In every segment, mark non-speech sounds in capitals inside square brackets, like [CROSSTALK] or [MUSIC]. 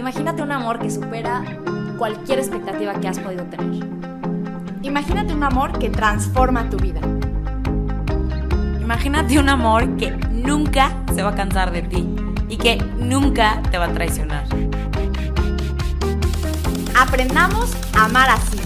Imagínate un amor que supera cualquier expectativa que has podido tener. Imagínate un amor que transforma tu vida. Imagínate un amor que nunca se va a cansar de ti y que nunca te va a traicionar. Aprendamos a amar así.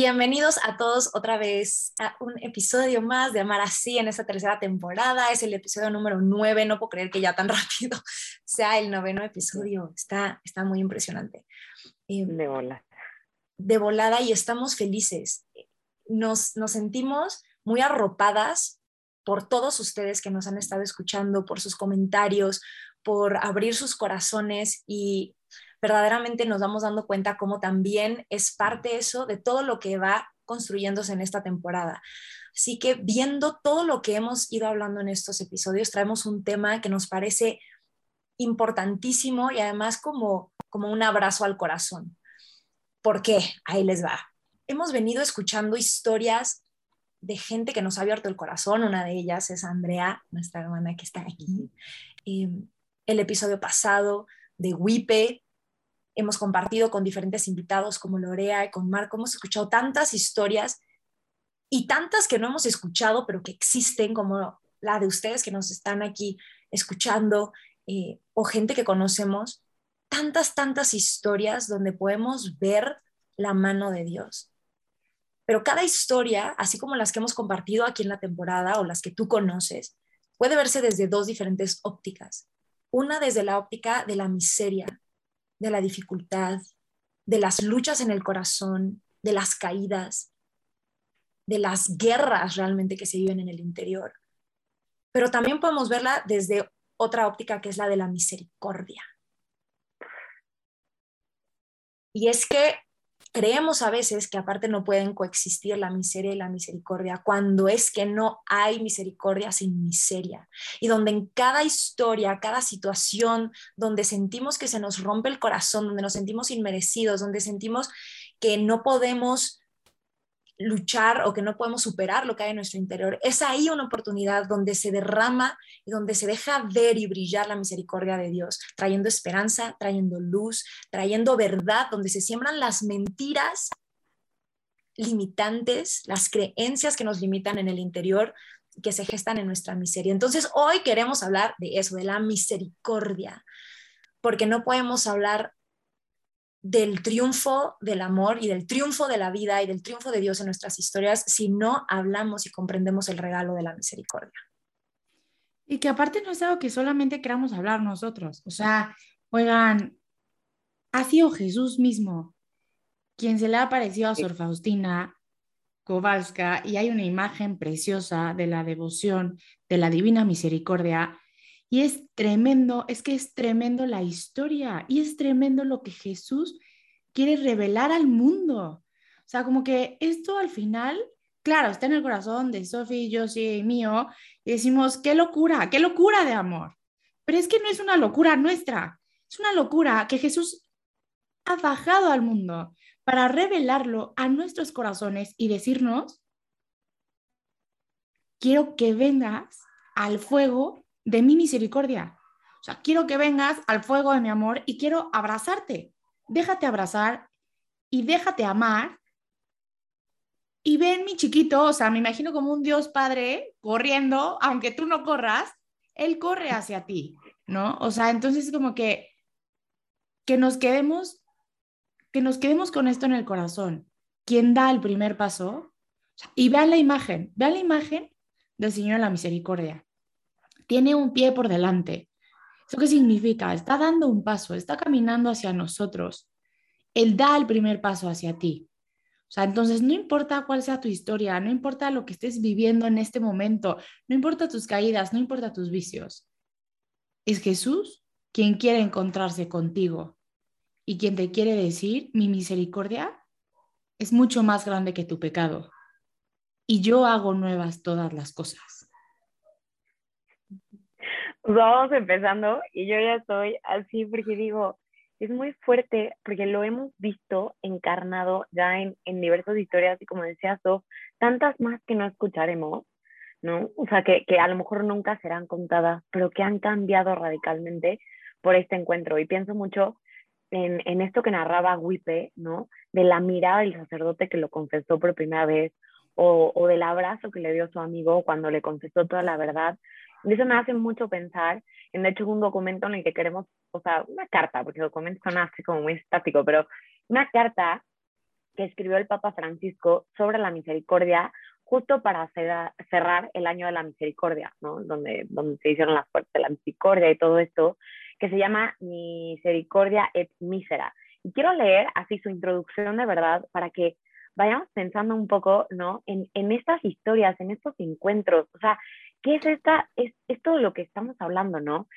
Bienvenidos a todos otra vez a un episodio más de Amar Así en esta tercera temporada. Es el episodio número 9. No puedo creer que ya tan [LAUGHS] rápido sea el noveno episodio. Está, está muy impresionante. Eh, de volada. De volada y estamos felices. Nos, nos sentimos muy arropadas por todos ustedes que nos han estado escuchando, por sus comentarios, por abrir sus corazones y verdaderamente nos vamos dando cuenta cómo también es parte eso de todo lo que va construyéndose en esta temporada. Así que viendo todo lo que hemos ido hablando en estos episodios, traemos un tema que nos parece importantísimo y además como, como un abrazo al corazón. ¿Por qué? Ahí les va. Hemos venido escuchando historias de gente que nos ha abierto el corazón. Una de ellas es Andrea, nuestra hermana que está aquí. Eh, el episodio pasado de Wipe, hemos compartido con diferentes invitados como Lorea y con Marco, hemos escuchado tantas historias y tantas que no hemos escuchado, pero que existen, como la de ustedes que nos están aquí escuchando, eh, o gente que conocemos, tantas, tantas historias donde podemos ver la mano de Dios. Pero cada historia, así como las que hemos compartido aquí en la temporada o las que tú conoces, puede verse desde dos diferentes ópticas. Una desde la óptica de la miseria, de la dificultad, de las luchas en el corazón, de las caídas, de las guerras realmente que se viven en el interior. Pero también podemos verla desde otra óptica que es la de la misericordia. Y es que creemos a veces que aparte no pueden coexistir la miseria y la misericordia, cuando es que no hay misericordia sin miseria. Y donde en cada historia, cada situación, donde sentimos que se nos rompe el corazón, donde nos sentimos inmerecidos, donde sentimos que no podemos luchar o que no podemos superar lo que hay en nuestro interior, es ahí una oportunidad donde se derrama y donde se deja ver y brillar la misericordia de Dios, trayendo esperanza, trayendo luz, trayendo verdad, donde se siembran las mentiras limitantes, las creencias que nos limitan en el interior, que se gestan en nuestra miseria. Entonces, hoy queremos hablar de eso, de la misericordia, porque no podemos hablar del triunfo del amor y del triunfo de la vida y del triunfo de Dios en nuestras historias si no hablamos y comprendemos el regalo de la misericordia. Y que aparte no es algo que solamente queramos hablar nosotros. O sea, oigan, ha sido Jesús mismo quien se le ha aparecido a Sor Faustina Kowalska y hay una imagen preciosa de la devoción de la Divina Misericordia y es tremendo, es que es tremendo la historia y es tremendo lo que Jesús quiere revelar al mundo. O sea, como que esto al final, claro, está en el corazón de Sofía, Josie y mío, y decimos, qué locura, qué locura de amor. Pero es que no es una locura nuestra, es una locura que Jesús ha bajado al mundo para revelarlo a nuestros corazones y decirnos, quiero que vengas al fuego de mi misericordia. O sea, quiero que vengas al fuego de mi amor y quiero abrazarte. Déjate abrazar y déjate amar. Y ven mi chiquito, o sea, me imagino como un Dios Padre corriendo, aunque tú no corras, Él corre hacia ti, ¿no? O sea, entonces como que, que nos quedemos, que nos quedemos con esto en el corazón. ¿Quién da el primer paso? Y vean la imagen, vean la imagen del Señor de la Misericordia tiene un pie por delante. ¿Eso qué significa? Está dando un paso, está caminando hacia nosotros. Él da el primer paso hacia ti. O sea, entonces no importa cuál sea tu historia, no importa lo que estés viviendo en este momento, no importa tus caídas, no importa tus vicios. Es Jesús quien quiere encontrarse contigo y quien te quiere decir, mi misericordia es mucho más grande que tu pecado y yo hago nuevas todas las cosas vamos empezando y yo ya estoy así porque digo, es muy fuerte porque lo hemos visto encarnado ya en, en diversas historias y como decía Sof, tantas más que no escucharemos, ¿no? O sea, que, que a lo mejor nunca serán contadas, pero que han cambiado radicalmente por este encuentro. Y pienso mucho en, en esto que narraba Wipe, ¿no? De la mirada del sacerdote que lo confesó por primera vez, o, o, del abrazo que le dio su amigo cuando le confesó toda la verdad. Y eso me hace mucho pensar en, de hecho, un documento en el que queremos, o sea, una carta, porque documentos son así como muy estático, pero una carta que escribió el Papa Francisco sobre la misericordia justo para cerrar el año de la misericordia, ¿no? Donde, donde se hicieron las puertas de la misericordia y todo esto, que se llama Misericordia et Misera. Y quiero leer así su introducción de verdad para que vayamos pensando un poco, ¿no? En, en estas historias, en estos encuentros, o sea, ¿qué es esta? Es, es todo lo que estamos hablando, ¿no?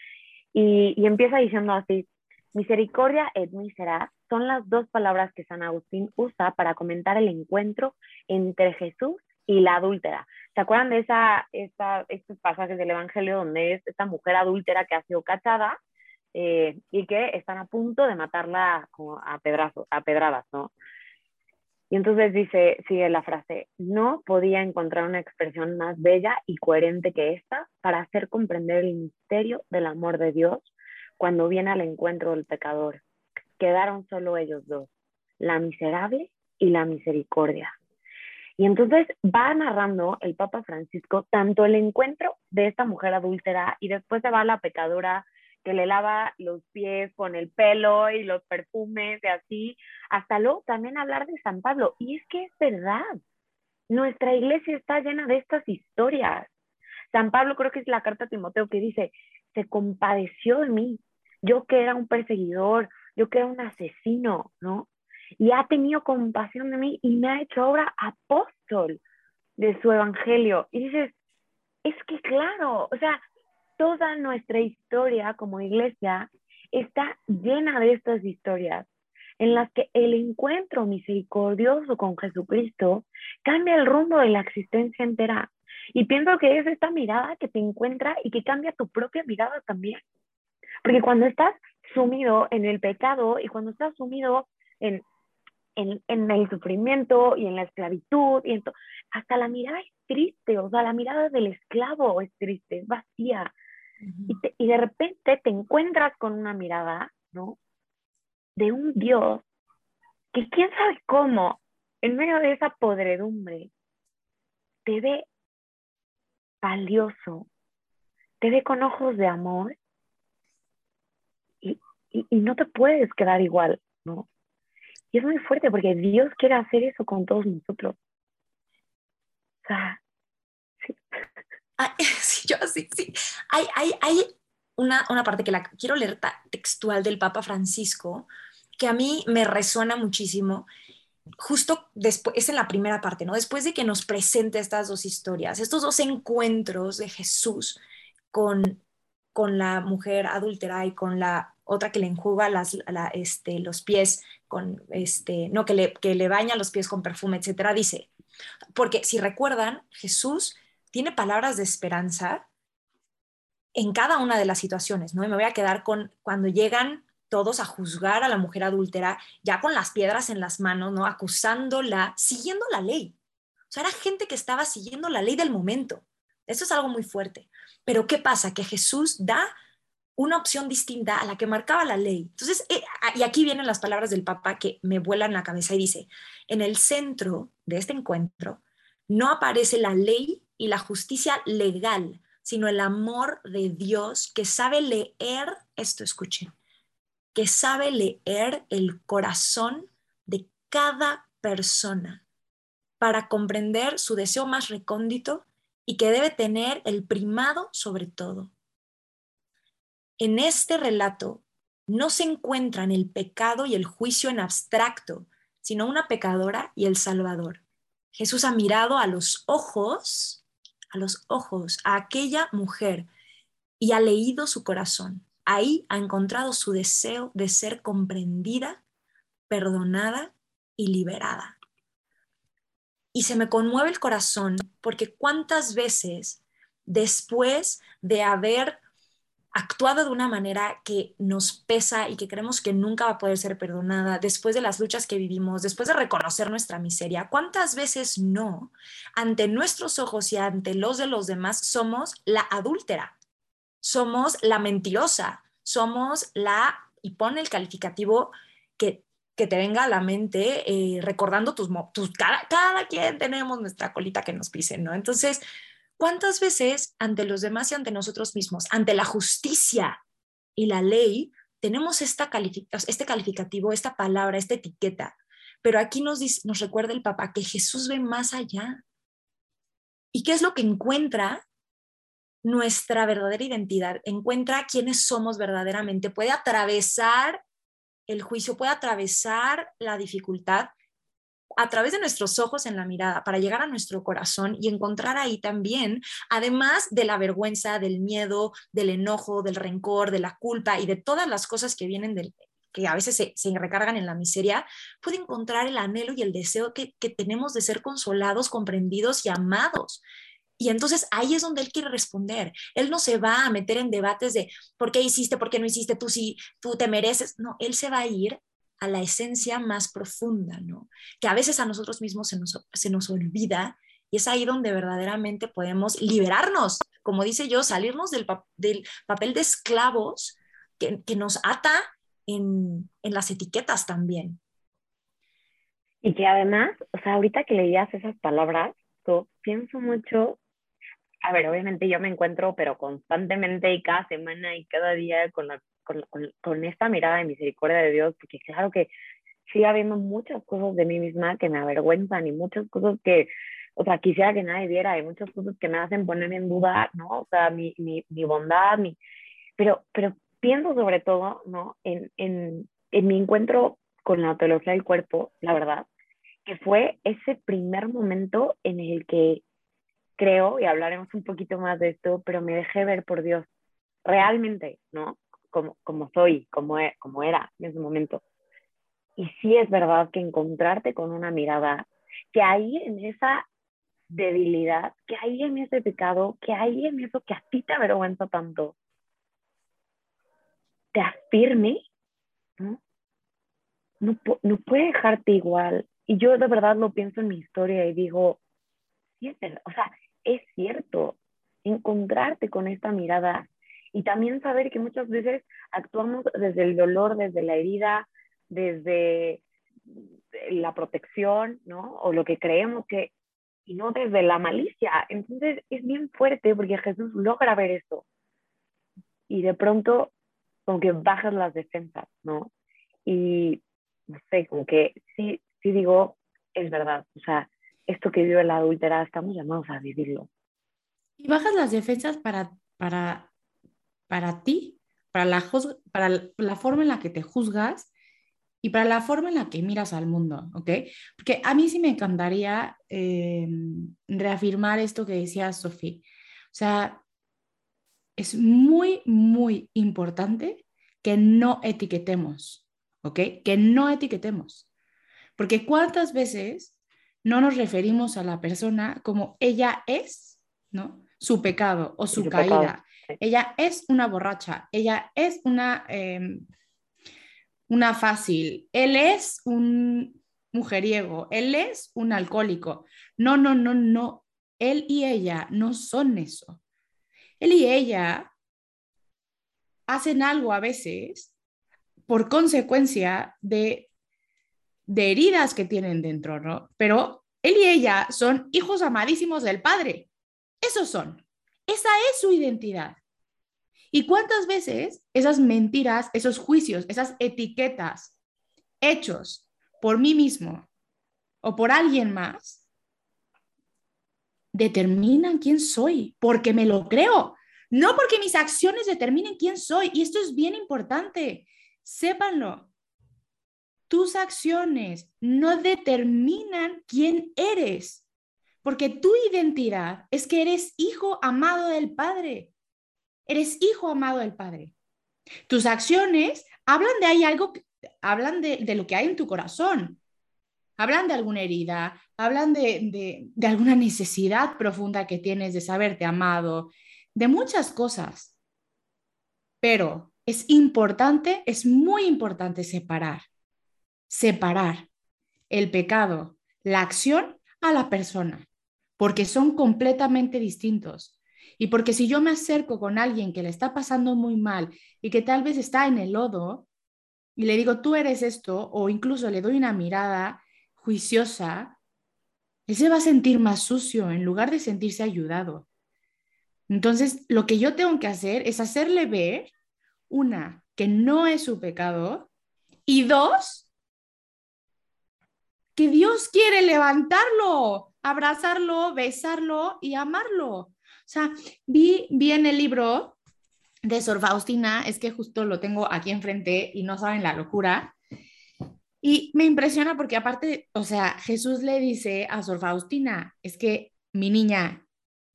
Y, y empieza diciendo así, misericordia et misera son las dos palabras que San Agustín usa para comentar el encuentro entre Jesús y la adúltera. ¿Se acuerdan de esa, esta, estos pasajes del Evangelio donde es esta mujer adúltera que ha sido cachada eh, y que están a punto de matarla a, pedrazo, a pedradas, ¿no? Y entonces dice, sigue la frase, no podía encontrar una expresión más bella y coherente que esta para hacer comprender el misterio del amor de Dios cuando viene al encuentro del pecador. Quedaron solo ellos dos, la miserable y la misericordia. Y entonces va narrando el Papa Francisco tanto el encuentro de esta mujer adúltera y después se va a la pecadora que le lava los pies con el pelo y los perfumes y así, hasta luego también hablar de San Pablo. Y es que es verdad, nuestra iglesia está llena de estas historias. San Pablo creo que es la carta a Timoteo que dice, se compadeció de mí, yo que era un perseguidor, yo que era un asesino, ¿no? y ha tenido compasión de mí y me ha hecho ahora apóstol de su evangelio. Y dices, es que claro, o sea, toda nuestra historia como iglesia está llena de estas historias en las que el encuentro misericordioso con Jesucristo cambia el rumbo de la existencia entera. Y pienso que es esta mirada que te encuentra y que cambia tu propia mirada también. Porque cuando estás sumido en el pecado y cuando estás sumido en en, el sufrimiento y en la esclavitud, y hasta la mirada es triste, o sea, la mirada del esclavo es triste, es vacía. Y, y, de repente te encuentras con una mirada, ¿no? De un Dios que quién sabe cómo, en medio de esa podredumbre, te ve valioso, te ve con ojos de amor y, y, y no te puedes quedar igual, ¿no? Y es muy fuerte porque Dios quiere hacer eso con todos nosotros. O sea, sí. sí, [LAUGHS] yo sí, sí. Hay, una, parte que la quiero leer textual del Papa Francisco, que a mí me resuena muchísimo. Justo después, es en la primera parte, ¿no? Después de que nos presente estas dos historias, estos dos encuentros de Jesús con, con la mujer adúltera y con la otra que le enjuga las, este, los pies con, este, no, que le, que le baña los pies con perfume, etcétera, dice, porque si recuerdan, Jesús tiene palabras de esperanza en cada una de las situaciones, ¿no? Me voy a quedar con cuando llegan todos a juzgar a la mujer adúltera, ya con las piedras en las manos, ¿no? Acusándola, siguiendo la ley. O sea, era gente que estaba siguiendo la ley del momento. Eso es algo muy fuerte. Pero ¿qué pasa? Que Jesús da una opción distinta a la que marcaba la ley. Entonces, eh, y aquí vienen las palabras del Papa que me vuelan la cabeza y dice, en el centro de este encuentro no aparece la ley y la justicia legal, sino el amor de Dios que sabe leer, esto escuchen, que sabe leer el corazón de cada persona para comprender su deseo más recóndito y que debe tener el primado sobre todo en este relato no se encuentran el pecado y el juicio en abstracto, sino una pecadora y el Salvador. Jesús ha mirado a los ojos, a los ojos, a aquella mujer y ha leído su corazón. Ahí ha encontrado su deseo de ser comprendida, perdonada y liberada. Y se me conmueve el corazón porque cuántas veces después de haber actuado de una manera que nos pesa y que creemos que nunca va a poder ser perdonada después de las luchas que vivimos, después de reconocer nuestra miseria, ¿cuántas veces no, ante nuestros ojos y ante los de los demás, somos la adúltera, somos la mentirosa, somos la, y pone el calificativo que, que te venga a la mente eh, recordando tus, tus cada, cada quien tenemos nuestra colita que nos pisen, ¿no? Entonces, ¿Cuántas veces ante los demás y ante nosotros mismos, ante la justicia y la ley, tenemos esta este calificativo, esta palabra, esta etiqueta? Pero aquí nos, nos recuerda el Papa que Jesús ve más allá. ¿Y qué es lo que encuentra? Nuestra verdadera identidad, encuentra quiénes somos verdaderamente, puede atravesar el juicio, puede atravesar la dificultad a través de nuestros ojos en la mirada para llegar a nuestro corazón y encontrar ahí también, además de la vergüenza, del miedo, del enojo, del rencor, de la culpa y de todas las cosas que vienen del que a veces se, recargan en la miseria, puede encontrar el anhelo y el deseo que, que tenemos de ser consolados, comprendidos y amados. Y entonces ahí es donde él quiere responder. Él no se va a meter en debates de por qué hiciste, por qué no hiciste, tú sí, tú te mereces. No, él se va a ir a la esencia más profunda, ¿no? Que a veces a nosotros mismos se nos, se nos olvida y es ahí donde verdaderamente podemos liberarnos, como dice yo, salirnos del, del papel de esclavos que, que nos ata en, en, las etiquetas también. Y que además, o sea, ahorita que leías esas palabras, yo pienso mucho, a ver, obviamente yo me encuentro, pero constantemente y cada semana y cada día con la con, con, esta mirada de misericordia de Dios, porque claro que sigue habiendo muchas cosas de mí misma que me avergüenzan y muchas cosas que, o sea, quisiera que nadie viera, hay muchas cosas que me hacen poner en duda, ¿no? O sea, mi, mi, mi bondad, mi... Pero, pero pienso sobre todo, ¿no? En, en, en mi encuentro con la teología del cuerpo, la verdad, que fue ese primer momento en el que creo, y hablaremos un poquito más de esto, pero me dejé ver por Dios, realmente, ¿no? Como, como soy, como, e, como era en ese momento. Y sí es verdad que encontrarte con una mirada, que ahí en esa debilidad, que ahí en ese pecado, que ahí en eso que a ti te avergüenza tanto, te afirme, ¿no? No, no puede dejarte igual. Y yo de verdad lo pienso en mi historia y digo, sí es o sea, es cierto, encontrarte con esta mirada y también saber que muchas veces actuamos desde el dolor, desde la herida, desde la protección, ¿no? O lo que creemos que, y no desde la malicia. Entonces es bien fuerte porque Jesús logra ver eso. Y de pronto, como que bajas las defensas, ¿no? Y, no sé, como que sí, sí digo, es verdad. O sea, esto que vive la adúltera, estamos llamados a vivirlo. Y bajas las defensas para, para para ti, para la, para la forma en la que te juzgas y para la forma en la que miras al mundo, ¿ok? Porque a mí sí me encantaría eh, reafirmar esto que decía Sofía. O sea, es muy, muy importante que no etiquetemos, ¿ok? Que no etiquetemos. Porque cuántas veces no nos referimos a la persona como ella es, ¿no? Su pecado o su, caída. Ella es una borracha, ella es una, em, una fácil, él es un mujeriego, él es un alcohólico. No, no, no, no. Él y ella no son eso. Él y ella hacen algo a veces por consecuencia de, de heridas que tienen dentro, ¿no? Pero él y ella son hijos amadísimos del Padre. Esos son. Esa es su identidad. ¿Y cuántas veces esas mentiras, esos juicios, esas etiquetas hechos por mí mismo o por alguien más determinan quién soy? Porque me lo creo, no porque mis acciones determinen quién soy. Y esto es bien importante, sépanlo. Tus acciones no determinan quién eres, porque tu identidad es que eres hijo amado del Padre. Eres hijo amado del Padre. Tus acciones hablan de algo, hablan de, lo que hay en tu corazón. Hablan de alguna herida, hablan de, de alguna necesidad profunda que tienes de saberte amado, de muchas cosas. Pero es importante, es muy importante separar, separar el pecado, la acción a la persona, porque son completamente distintos. Y porque si yo me acerco con alguien que le está pasando muy mal y que tal vez está en el lodo y le digo, tú eres esto, o incluso le doy una mirada juiciosa, él se va a sentir más sucio en lugar de sentirse ayudado. Entonces, lo que yo tengo que hacer es hacerle ver, una, que no es su pecado, y dos, que Dios quiere levantarlo, abrazarlo, besarlo y amarlo. Sea, vi, vi en el libro de Sor Faustina, es que justo lo tengo aquí enfrente y no saben la locura. Y me impresiona porque aparte, o sea, Jesús le dice a Sor Faustina, es que mi niña,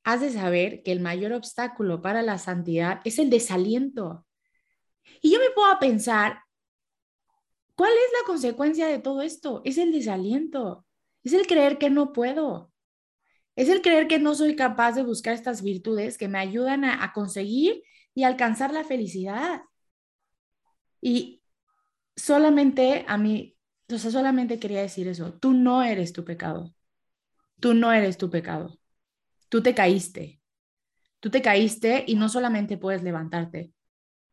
has de saber que el mayor obstáculo para la santidad es el desaliento. Y yo me puedo pensar, ¿cuál es la consecuencia de todo esto? Es el desaliento, es el creer que no puedo, es el creer que no soy capaz de buscar estas virtudes que me ayudan a, conseguir y alcanzar la felicidad. Y solamente a mí, o sea, solamente quería decir eso, tú no eres tu pecado, tú no eres tu pecado, tú te caíste, tú te caíste y no solamente puedes levantarte,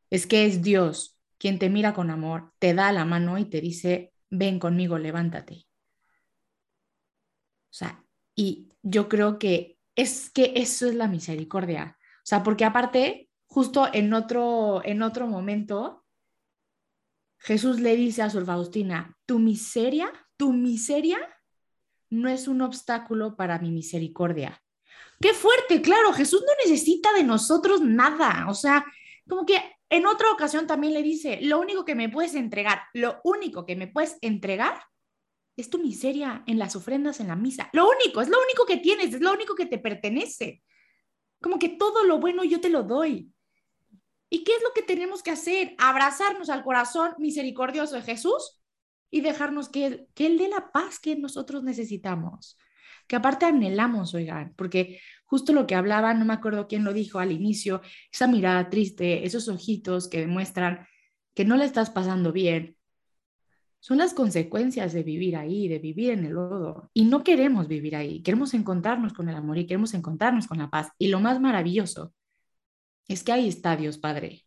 es que es Dios quien te mira con amor, te da la mano y te dice, ven conmigo, levántate. O sea, y yo creo que es que eso es la misericordia. O sea, porque aparte, justo en otro, en otro momento, Jesús le dice a Sor Faustina, tu miseria, tu miseria no es un obstáculo para mi misericordia. Qué fuerte, claro, Jesús no necesita de nosotros nada. O sea, como que en otra ocasión también le dice, lo único que me puedes entregar, lo único que me puedes entregar es tu miseria en las ofrendas en la misa. Lo único, es lo único que tienes, es lo único que te pertenece. Como que todo lo bueno yo te lo doy. ¿Y qué es lo que tenemos que hacer? Abrazarnos al corazón misericordioso de Jesús y dejarnos que Él, que él dé la paz que nosotros necesitamos. Que aparte anhelamos, oigan, porque justo lo que hablaba, no me acuerdo quién lo dijo al inicio, esa mirada triste, esos ojitos que demuestran que no le estás pasando bien, son las consecuencias de vivir ahí, de vivir en el lodo. Y no queremos vivir ahí, queremos encontrarnos con el amor y queremos encontrarnos con la paz. Y lo más maravilloso es que ahí está Dios Padre,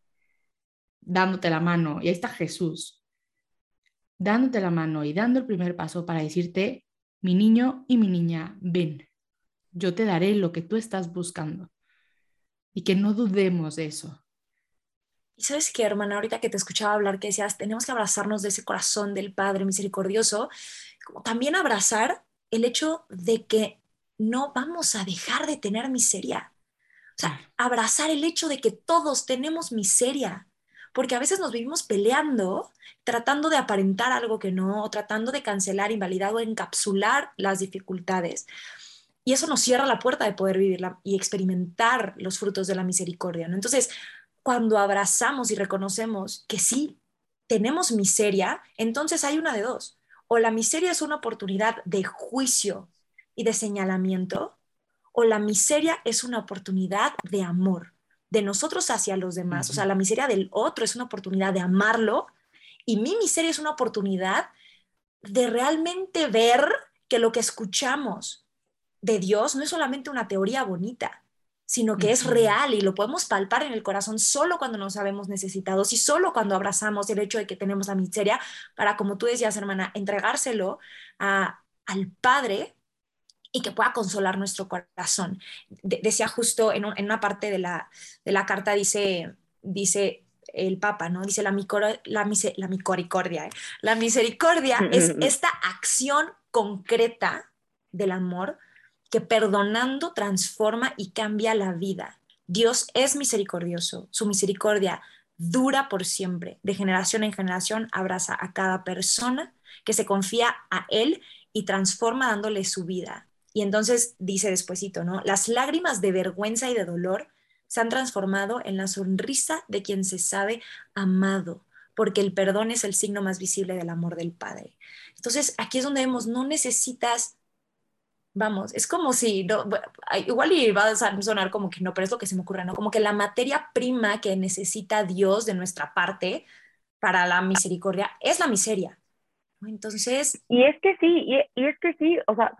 dándote la mano, y ahí está Jesús, dándote la mano y dando el primer paso para decirte, mi niño y mi niña, ven, yo te daré lo que tú estás buscando. Y que no dudemos de eso. Y sabes qué, hermana, ahorita que te escuchaba hablar, que decías, tenemos que abrazarnos de ese corazón del Padre misericordioso, como también abrazar el hecho de que no vamos a dejar de tener miseria. O sea, abrazar el hecho de que todos tenemos miseria, porque a veces nos vivimos peleando, tratando de aparentar algo que no, o tratando de cancelar, invalidar o encapsular las dificultades. Y eso nos cierra la puerta de poder vivirla y experimentar los frutos de la misericordia. ¿no? Entonces, cuando abrazamos y reconocemos que sí, tenemos miseria, entonces hay una de dos. O la miseria es una oportunidad de juicio y de señalamiento, o la miseria es una oportunidad de amor, de nosotros hacia los demás. O sea, la miseria del otro es una oportunidad de amarlo y mi miseria es una oportunidad de realmente ver que lo que escuchamos de Dios no es solamente una teoría bonita, sino que es real y lo podemos palpar en el corazón solo cuando nos sabemos necesitados y solo cuando abrazamos el hecho de que tenemos la miseria para, como tú decías, hermana, entregárselo a, al Padre y que pueda consolar nuestro corazón. decía justo en, una parte de la, de la carta, dice, dice el Papa, ¿no? Dice la, la, misericordia. ¿eh? La misericordia es [LAUGHS] esta acción concreta del amor que perdonando transforma y cambia la vida. Dios es misericordioso, su misericordia dura por siempre, de generación en generación abraza a cada persona que se confía a Él y transforma dándole su vida. Y entonces dice despuesito, ¿no? Las lágrimas de vergüenza y de dolor se han transformado en la sonrisa de quien se sabe amado, porque el perdón es el signo más visible del amor del Padre. Entonces, aquí es donde vemos, no necesitas Vamos, es como si, igual y a sonar como que no, pero es lo que se me ocurre, ¿no? Como que la materia prima que necesita Dios de nuestra parte para la misericordia es la miseria. Entonces... Y es que sí, y, es que sí, o sea,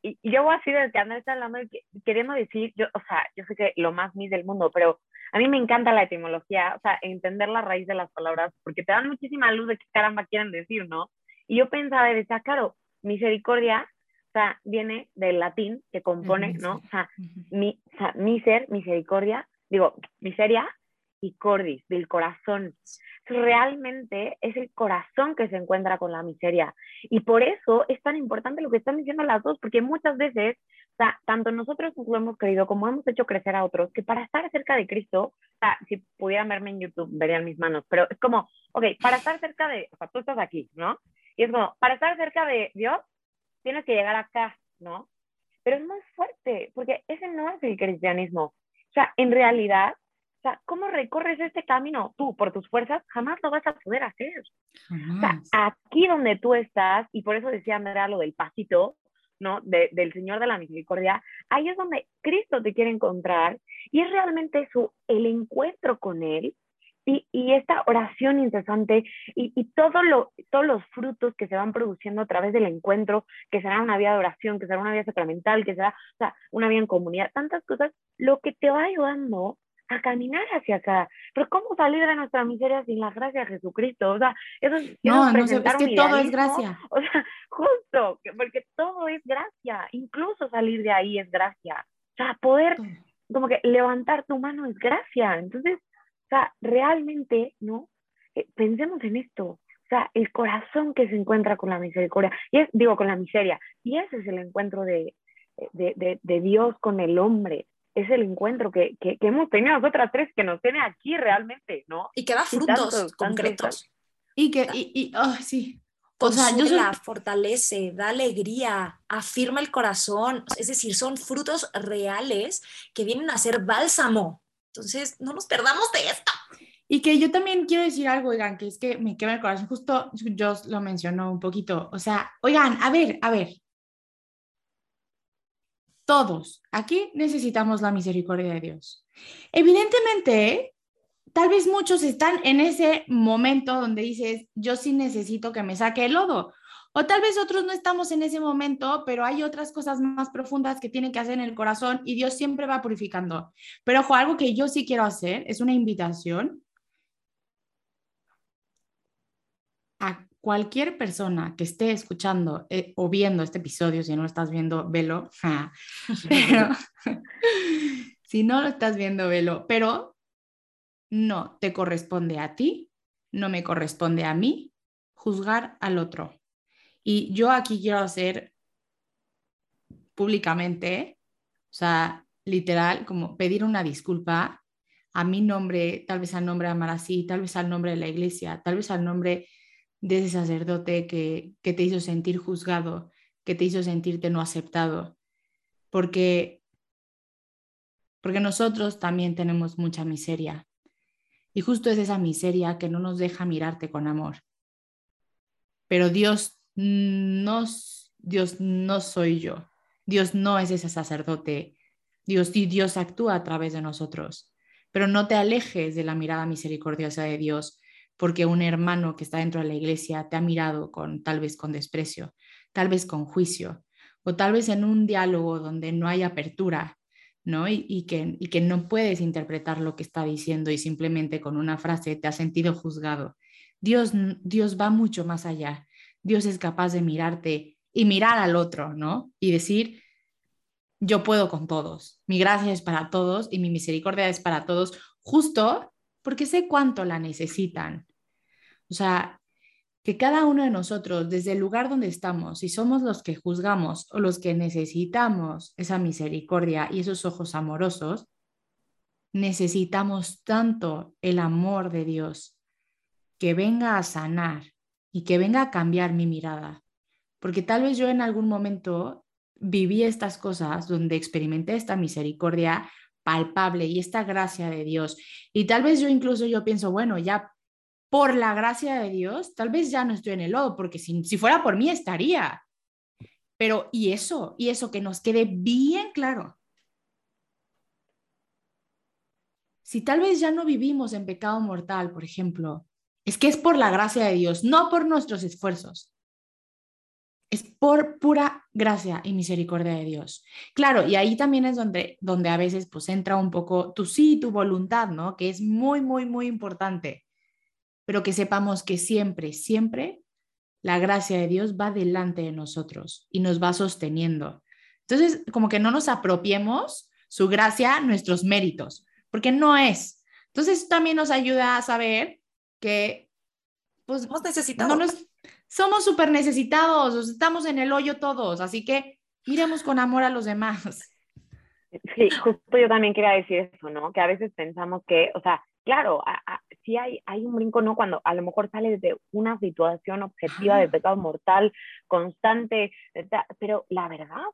y, yo voy así desde está hablando, queriendo decir, yo, o sea, yo sé que lo más mis del mundo, pero a mí me encanta la etimología, o sea, entender la raíz de las palabras, porque te dan muchísima luz de qué caramba quieren decir, ¿no? Y yo pensaba, decía, claro, misericordia o sea, viene del latín que compone, ¿no? O sea, mi, o sea, miser, misericordia, digo, miseria y cordis, del corazón. Realmente es el corazón que se encuentra con la miseria. Y por eso es tan importante lo que están diciendo las dos, porque muchas veces, o sea, tanto nosotros lo hemos creído como hemos hecho crecer a otros, que para estar cerca de Cristo, o sea, si pudieran verme en YouTube, verían mis manos, pero es como, ok, para estar cerca de, o sea, tú estás aquí, ¿no? Y es como, para estar cerca de Dios, tienes que llegar acá, ¿no? Pero es más fuerte, porque ese no es el cristianismo. O sea, en realidad, o sea, ¿cómo recorres este camino tú por tus fuerzas? Jamás lo vas a poder hacer. O sea, aquí donde tú estás, y por eso decía Andrea lo del pasito, ¿no? del Señor de la Misericordia, ahí es donde Cristo te quiere encontrar y es realmente su, el encuentro con Él y, y, esta oración incesante y, y todo lo, todos los frutos que se van produciendo a través del encuentro, que será una vida de oración, que será una vida sacramental, que será o sea, una vida en comunidad, tantas cosas, lo que te va ayudando a caminar hacia acá. Pero ¿cómo salir de nuestra miseria sin la gracia de Jesucristo? O sea, eso es, no, no es que todo es gracia. O sea, [LAUGHS] justo, porque todo es gracia, incluso salir de ahí es gracia. O sea, poder como que levantar tu mano es gracia. Entonces, sea, realmente, ¿no? Eh, pensemos en esto. O sea, el corazón que se encuentra con la misericordia, y es, digo, con la miseria, y ese es el encuentro de, de, de, Dios con el hombre, es el encuentro que, que, hemos tenido nosotras tres, que nos tiene aquí realmente, ¿no? Y que da frutos concretos. y que, y, y oh, sí. O sea, yo fortalece, da alegría, afirma el corazón, es decir, son frutos reales que vienen a ser bálsamo entonces, no nos perdamos de esto. Y que yo también quiero decir algo, oigan, que es que me quema el corazón, justo yo lo mencionó un poquito, o sea, oigan, a ver, a ver, todos aquí necesitamos la misericordia de Dios. Evidentemente, tal vez muchos están en ese momento donde dices, yo sí necesito que me saque el lodo, o tal vez otros no estamos en ese momento, pero hay otras cosas más profundas que tienen que hacer en el corazón y Dios siempre va purificando. Pero ojo, algo que yo sí quiero hacer es una invitación a cualquier persona que esté escuchando eh, o viendo este episodio, si no lo estás viendo, velo. [LAUGHS] [LAUGHS] si no lo estás viendo, velo. Pero no te corresponde a ti, no me corresponde a mí juzgar al otro. Y yo aquí quiero hacer públicamente, o sea, literal, como pedir una disculpa a mi nombre, tal vez al nombre de Amarasí, tal vez al nombre de la iglesia, tal vez al nombre de ese sacerdote que, que te hizo sentir juzgado, que te hizo sentirte no aceptado, porque, porque nosotros también tenemos mucha miseria. Y justo es esa miseria que no nos deja mirarte con amor. Pero Dios no, Dios no soy yo. Dios no es ese sacerdote. Dios, Dios actúa a través de nosotros. Pero no te alejes de la mirada misericordiosa de Dios porque un hermano que está dentro de la iglesia te ha mirado con tal vez con desprecio, tal vez con juicio, o tal vez en un diálogo donde no hay apertura, ¿no? Y, que, y que no puedes interpretar lo que está diciendo y simplemente con una frase te has sentido juzgado. Dios, Dios va mucho más allá. Dios es capaz de mirarte y mirar al otro, ¿no? Y decir, yo puedo con todos, mi gracia es para todos y mi misericordia es para todos, justo porque sé cuánto la necesitan. O sea, que cada uno de nosotros, desde el lugar donde estamos, si somos los que juzgamos o los que necesitamos esa misericordia y esos ojos amorosos, necesitamos tanto el amor de Dios que venga a sanar y que venga a cambiar mi mirada. Porque tal vez yo en algún momento viví estas cosas donde experimenté esta misericordia palpable y esta gracia de Dios. Y tal vez yo incluso yo pienso, bueno, ya por la gracia de Dios, tal vez ya no estoy en el lodo, porque si, si fuera por mí estaría. Pero, y eso, y eso, que nos quede bien claro. Si tal vez ya no vivimos en pecado mortal, por ejemplo, es que es por la gracia de Dios, no por nuestros esfuerzos. Es por pura gracia y misericordia de Dios. Claro, y ahí también es donde, donde a veces pues entra un poco tu sí, tu voluntad, ¿no? Que es muy, muy, muy importante. Pero que sepamos que siempre, siempre la gracia de Dios va delante de nosotros y nos va sosteniendo. Entonces, como que no nos apropiemos su gracia, nuestros méritos, porque no es. Entonces, también nos ayuda a saber que, pues, somos necesitados. No nos, somos súper necesitados, estamos en el hoyo todos, así que miremos con amor a los demás. Sí, justo yo también quería decir eso, ¿no? Que a veces pensamos que, o sea, claro, sí hay, hay un brinco, ¿no? Cuando a lo mejor sale de una situación objetiva de pecado mortal constante, pero la verdad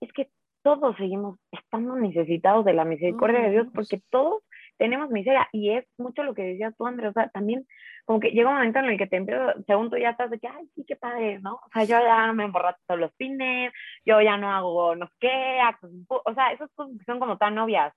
es que todos seguimos estando necesitados de la misericordia de Dios porque todos tenemos miseria y es mucho lo que decías tú, Andrés, o sea, también como que llega un momento en el que te empiezo, según tú ya estás de que, ay, sí, qué padre, ¿no? O sea, yo ya no me emborracho todos los fines, yo ya no hago no sé qué, o sea, esas cosas son como tan obvias.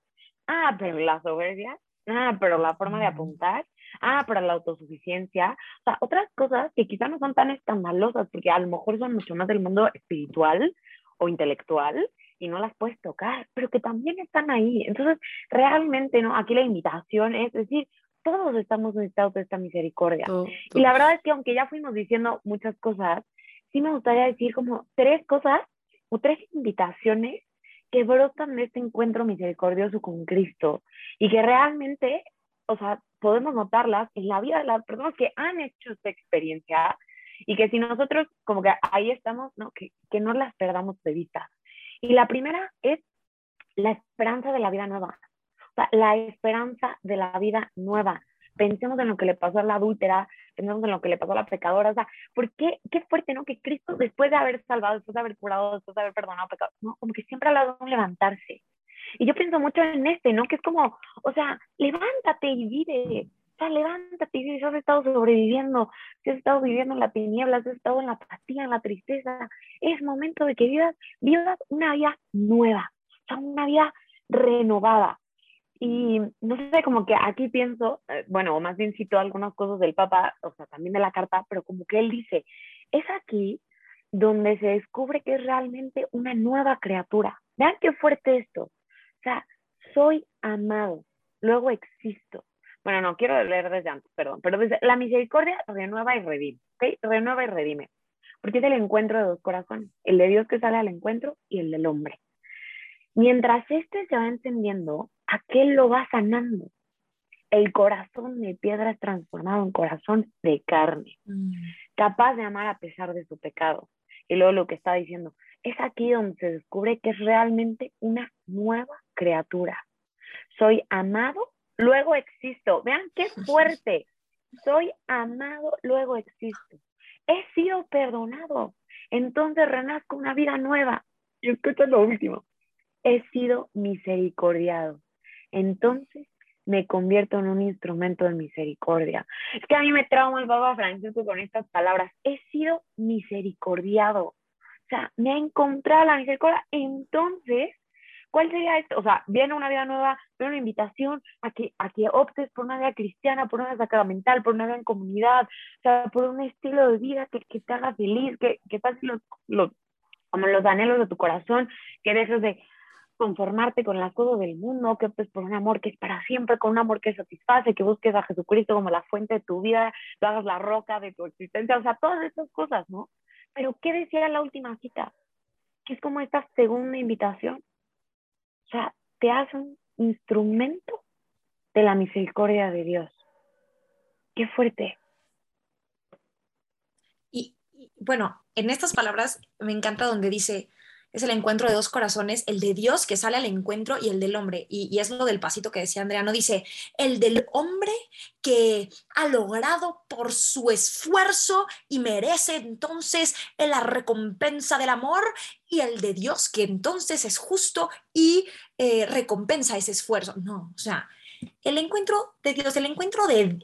Ah, pero la soberbia, ah, pero la forma de apuntar, ah, pero la autosuficiencia, o sea, otras cosas que quizás no son tan escandalosas, porque a lo mejor son mucho más del mundo espiritual o intelectual, y no las puedes tocar, pero que también están ahí. Entonces, realmente, ¿no? Aquí la invitación es decir, todos estamos necesitados de esta misericordia. Y la verdad es que aunque ya fuimos diciendo muchas cosas, sí me gustaría decir como tres cosas o tres invitaciones que brotan de este encuentro misericordioso con Cristo y que realmente, o sea, podemos notarlas en la vida de las personas que han hecho esta experiencia y que si nosotros como que ahí estamos, ¿no? Que, que no las perdamos de vista. Y la primera es la esperanza de la vida nueva. O sea, la esperanza de la vida nueva. Pensemos en lo que le pasó a la adúltera, pensemos en lo que le pasó a la pecadora. O sea, ¿por qué? Qué fuerte, ¿no? Que Cristo, después de haber salvado, después de haber curado, después de haber perdonado pecados, ¿no? Como que siempre ha hablado de un levantarse. Y yo pienso mucho en este, ¿no? Que es como, o sea, levántate y vive. O sea, levántate y has estado sobreviviendo, si has estado viviendo en la tiniebla, si has estado en la apatía, en la tristeza, es momento de que vivas, vivas una vida nueva, o sea, una vida renovada. Y no sé, como que aquí pienso, eh, bueno, o más bien cito algunas cosas del Papa, o sea, también de la carta, pero como que él dice, es aquí donde se descubre que es realmente una nueva criatura. Vean qué fuerte esto. O sea, soy amado, luego existo, bueno, no, quiero leer desde antes, perdón, pero dice, la misericordia renueva y redime, ¿ok? Renueva y redime, porque es el encuentro de dos corazones, el de Dios que sale al encuentro y el del hombre. Mientras este se va encendiendo, aquel lo va sanando. El corazón de piedra es transformado en corazón de carne, mm. capaz de amar a pesar de su pecado. Y luego lo que está diciendo, es aquí donde se descubre que es realmente una nueva criatura. Soy amado luego existo. Vean qué fuerte. Soy amado, luego existo. He sido perdonado. Entonces renazco una vida nueva. Y escucha lo último. He sido misericordiado. Entonces me convierto en un instrumento de misericordia. Es que a mí me trauma el Papa Francisco con estas palabras. He sido misericordiado. O sea, me ha encontrado la misericordia. Entonces ¿Cuál sería esto? O sea, viene una vida nueva, viene una invitación a que, a que optes por una vida cristiana, por una vida sacramental, por una vida en comunidad, o sea, por un estilo de vida que, que te haga feliz, que, que pases los, los, como los anhelos de tu corazón, que dejes de conformarte con las cosas del mundo, que optes por un amor que es para siempre, con un amor que satisface, que busques a Jesucristo como la fuente de tu vida, que hagas la roca de tu existencia, o sea, todas esas cosas, ¿no? Pero ¿qué decía la última cita? Que es como esta segunda invitación o sea, te hace un instrumento de la misericordia de Dios. Qué fuerte. Y, bueno, en estas palabras me encanta donde dice, es el encuentro de dos corazones, el de Dios que sale al encuentro y el del hombre. Y, es lo del pasito que decía Andrea, no dice, el del hombre que ha logrado por su esfuerzo y merece entonces la recompensa del amor y el de Dios que entonces es justo y eh, recompensa ese esfuerzo. No, o sea, el encuentro de Dios, el encuentro de,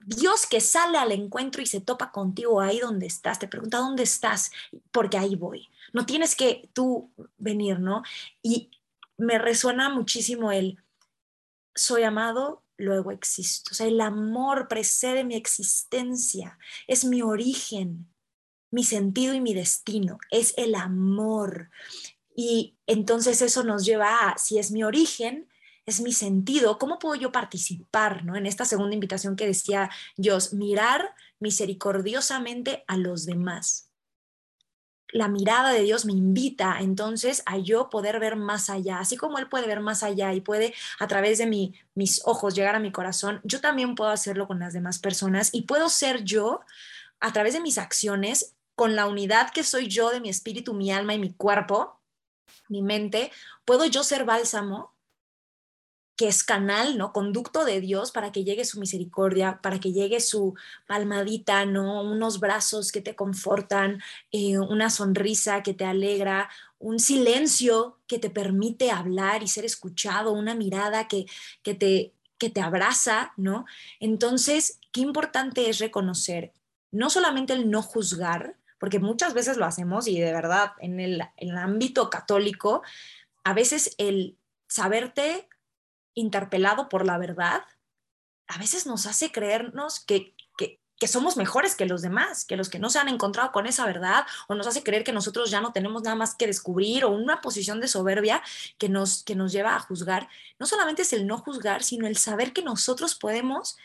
Dios que sale al encuentro y se topa contigo ahí donde estás, te pregunta dónde estás, porque ahí voy. No tienes que tú venir, ¿no? Y me resuena muchísimo el soy amado, luego existo. O sea, el amor precede mi existencia, es mi origen, mi sentido y mi destino, es el amor. Y entonces eso nos lleva a, si es mi origen, es mi sentido, ¿cómo puedo yo participar ¿no? en esta segunda invitación que decía Dios, mirar misericordiosamente a los demás? La mirada de Dios me invita entonces a yo poder ver más allá, así como Él puede ver más allá y puede a través de mi, mis ojos llegar a mi corazón, yo también puedo hacerlo con las demás personas y puedo ser yo a través de mis acciones, con la unidad que soy yo de mi espíritu, mi alma y mi cuerpo, mi mente, puedo yo ser bálsamo que es canal, ¿no? Conducto de Dios para que llegue su misericordia, para que llegue su palmadita, ¿no? Unos brazos que te confortan, eh, una sonrisa que te alegra, un silencio que te permite hablar y ser escuchado, una mirada que, que, te, que te abraza, ¿no? Entonces, qué importante es reconocer no solamente el no juzgar, porque muchas veces lo hacemos y de verdad en el, en el ámbito católico, a veces el saberte interpelado por la verdad, a veces nos hace creernos que, que, somos mejores que los demás, que los que no se han encontrado con esa verdad, o nos hace creer que nosotros ya no tenemos nada más que descubrir, o una posición de soberbia que nos, que nos lleva a juzgar. No solamente es el no juzgar, sino el saber que nosotros podemos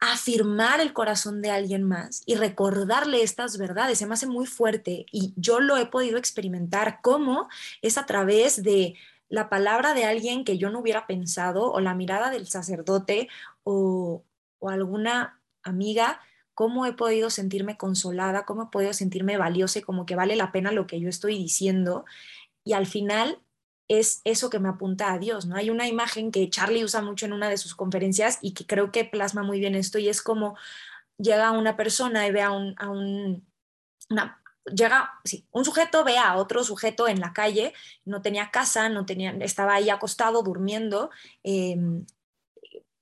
afirmar el corazón de alguien más y recordarle estas verdades. Se me hace muy fuerte y yo lo he podido experimentar, cómo es a través de la palabra de alguien que yo no hubiera pensado o la mirada del sacerdote o, alguna amiga, cómo he podido sentirme consolada, cómo he podido sentirme valiosa y como que vale la pena lo que yo estoy diciendo. Y al final es eso que me apunta a Dios, ¿no? Hay una imagen que Charlie usa mucho en una de sus conferencias y que creo que plasma muy bien esto y es como llega una persona y ve a, un, a un, una llega, un sujeto ve a otro sujeto en la calle, no tenía casa, no tenía, estaba ahí acostado, durmiendo, em,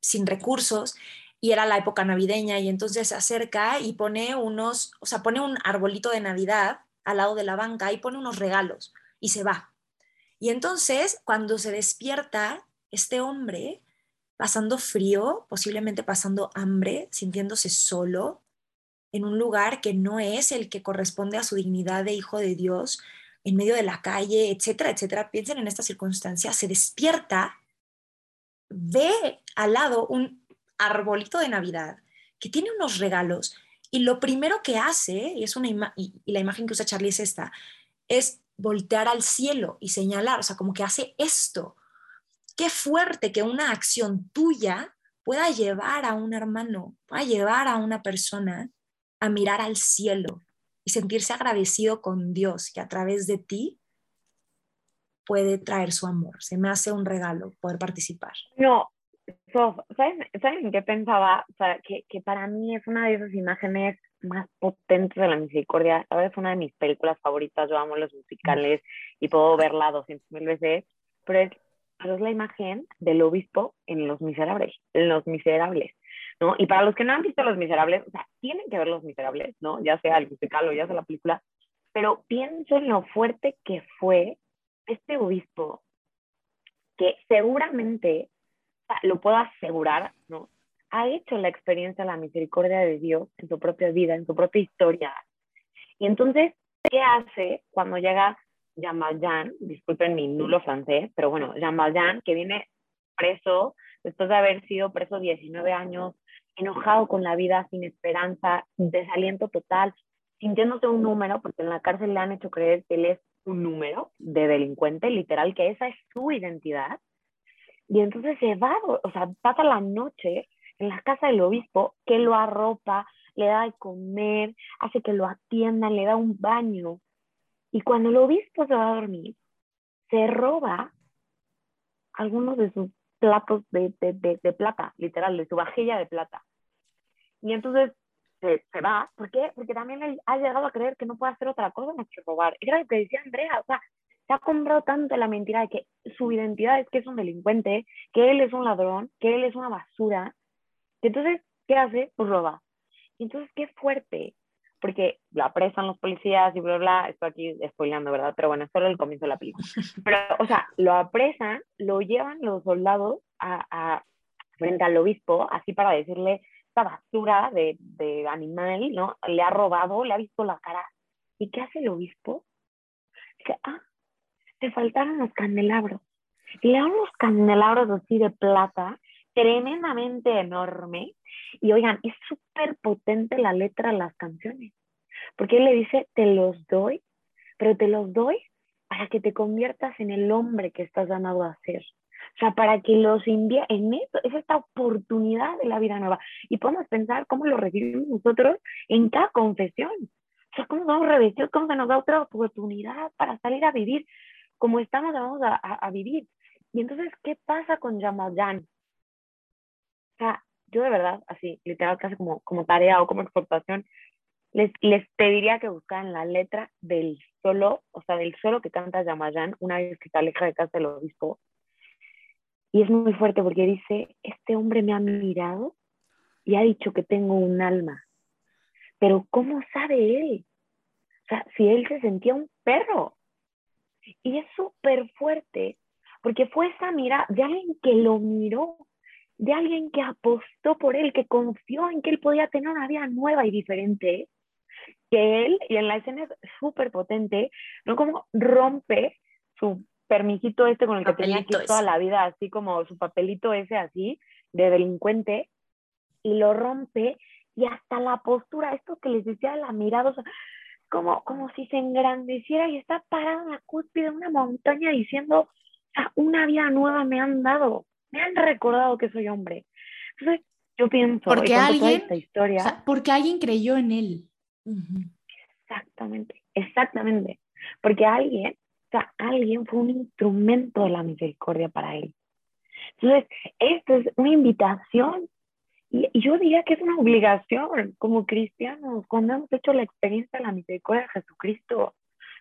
sin recursos, y era la época navideña, y entonces se acerca y pone unos, o sea, pone un arbolito de Navidad al lado de la banca y pone unos regalos, y se va. Y entonces, cuando se despierta, este hombre, pasando frío, posiblemente pasando hambre, sintiéndose solo, en un lugar que no es el que corresponde a su dignidad de hijo de Dios, en medio de la calle, etcétera, etcétera. Piensen en esta circunstancia, se despierta, ve al lado un arbolito de Navidad que tiene unos regalos y lo primero que hace, y, es una y, y la imagen que usa Charlie es esta, es voltear al cielo y señalar, o sea, como que hace esto. Qué fuerte que una acción tuya pueda llevar a un hermano, pueda llevar a una persona a mirar al cielo y sentirse agradecido con Dios que a través de ti puede traer su amor. Se me hace un regalo poder participar. No, ¿saben, ¿saben qué pensaba? O sea, que, que, para mí es una de esas imágenes más potentes de la misericordia. A es una de mis películas favoritas. Yo amo los musicales y puedo verla 200 mil veces, pero es, pero es la imagen del obispo en Los Miserables. En Los Miserables. ¿No? Y para los que no han visto Los Miserables, o sea, tienen que ver Los Miserables, ¿no? Ya sea el musical o ya sea la película, pero pienso en lo fuerte que fue este obispo, que seguramente, lo puedo asegurar, ¿no? Ha hecho la experiencia de la misericordia de Dios en su propia vida, en su propia historia. Y entonces, ¿qué hace cuando llega Jean Valjean? Disculpen mi nulo francés, pero bueno, Jean Valjean, que viene preso después de haber sido preso 19 años, enojado con la vida, sin esperanza, desaliento total, sintiéndose un número, porque en la cárcel le han hecho creer que él es un número de delincuente, literal, que esa es su identidad. Y entonces se va, o sea, pasa la noche en la casa del obispo, que lo arropa, le da de comer, hace que lo atiendan, le da un baño. Y cuando el obispo se va a dormir, se roba algunos de sus platos de, de, de, plata, literal, de su vajilla de plata. Y entonces se, se, va. ¿Por qué? Porque también ha llegado a creer que no puede hacer otra cosa más que robar. Era lo que decía Andrea, o sea, se ha comprado tanto la mentira de que su identidad es que es un delincuente, que él es un ladrón, que él es una basura. Entonces, ¿qué hace? Pues roba. Entonces, qué fuerte, porque lo apresan los policías y bla, bla, estoy aquí spoileando, ¿verdad? Pero bueno, es solo el comienzo de la película. [LAUGHS] Pero, o sea, lo apresan, lo llevan los soldados a, a frente al obispo, así para decirle, esta basura de, de animal, ¿no? Le ha robado, le ha visto la cara. ¿Y qué hace el obispo? Dice, ah, te faltaron los candelabros. Y le dan unos candelabros así de plata, tremendamente enorme. Y oigan, es súper potente la letra de las canciones. Porque él le dice, te los doy, pero te los doy para que te conviertas en el hombre que estás llamado a ser. O sea, para que los envíe en esto, es esta oportunidad de la vida nueva. Y podemos pensar cómo lo recibimos nosotros en cada confesión. O sea, cómo nos damos revestidos, cómo se nos da otra oportunidad para salir a vivir como estamos vamos a, a, vivir. Y entonces, ¿qué pasa con Yamayan? Yo de verdad, así, literal, casi como, como tarea o como exportación, les, les pediría que buscaran la letra del solo, o sea, del solo que canta Yamayan una vez que se aleja de casa del obispo. Y es muy fuerte porque dice, este hombre me ha mirado y ha dicho que tengo un alma. Pero ¿cómo sabe él? O sea, si él se sentía un perro. Y es súper fuerte, porque fue esa mirada de alguien que lo miró, de alguien que apostó por él, que confió en que él podía tener una vida nueva y diferente, que él, y en la escena es súper potente, ¿no? Como rompe su permisito este con el que tenía que toda la vida, así como su papelito ese así, de delincuente, y lo rompe, y hasta la postura, esto que les decía, la mirada, o sea, como, como si se engrandeciera y está parado en la cúspide de una montaña diciendo, una vida nueva me han dado, me han recordado que soy hombre. Entonces, yo pienso, porque alguien, esta historia, porque alguien creyó en él. Exactamente, exactamente. Porque alguien, o sea, alguien fue un instrumento de la misericordia para él. Entonces, esto es una invitación y, yo diría que es una obligación como cristianos, cuando hemos hecho la experiencia de la misericordia de Jesucristo,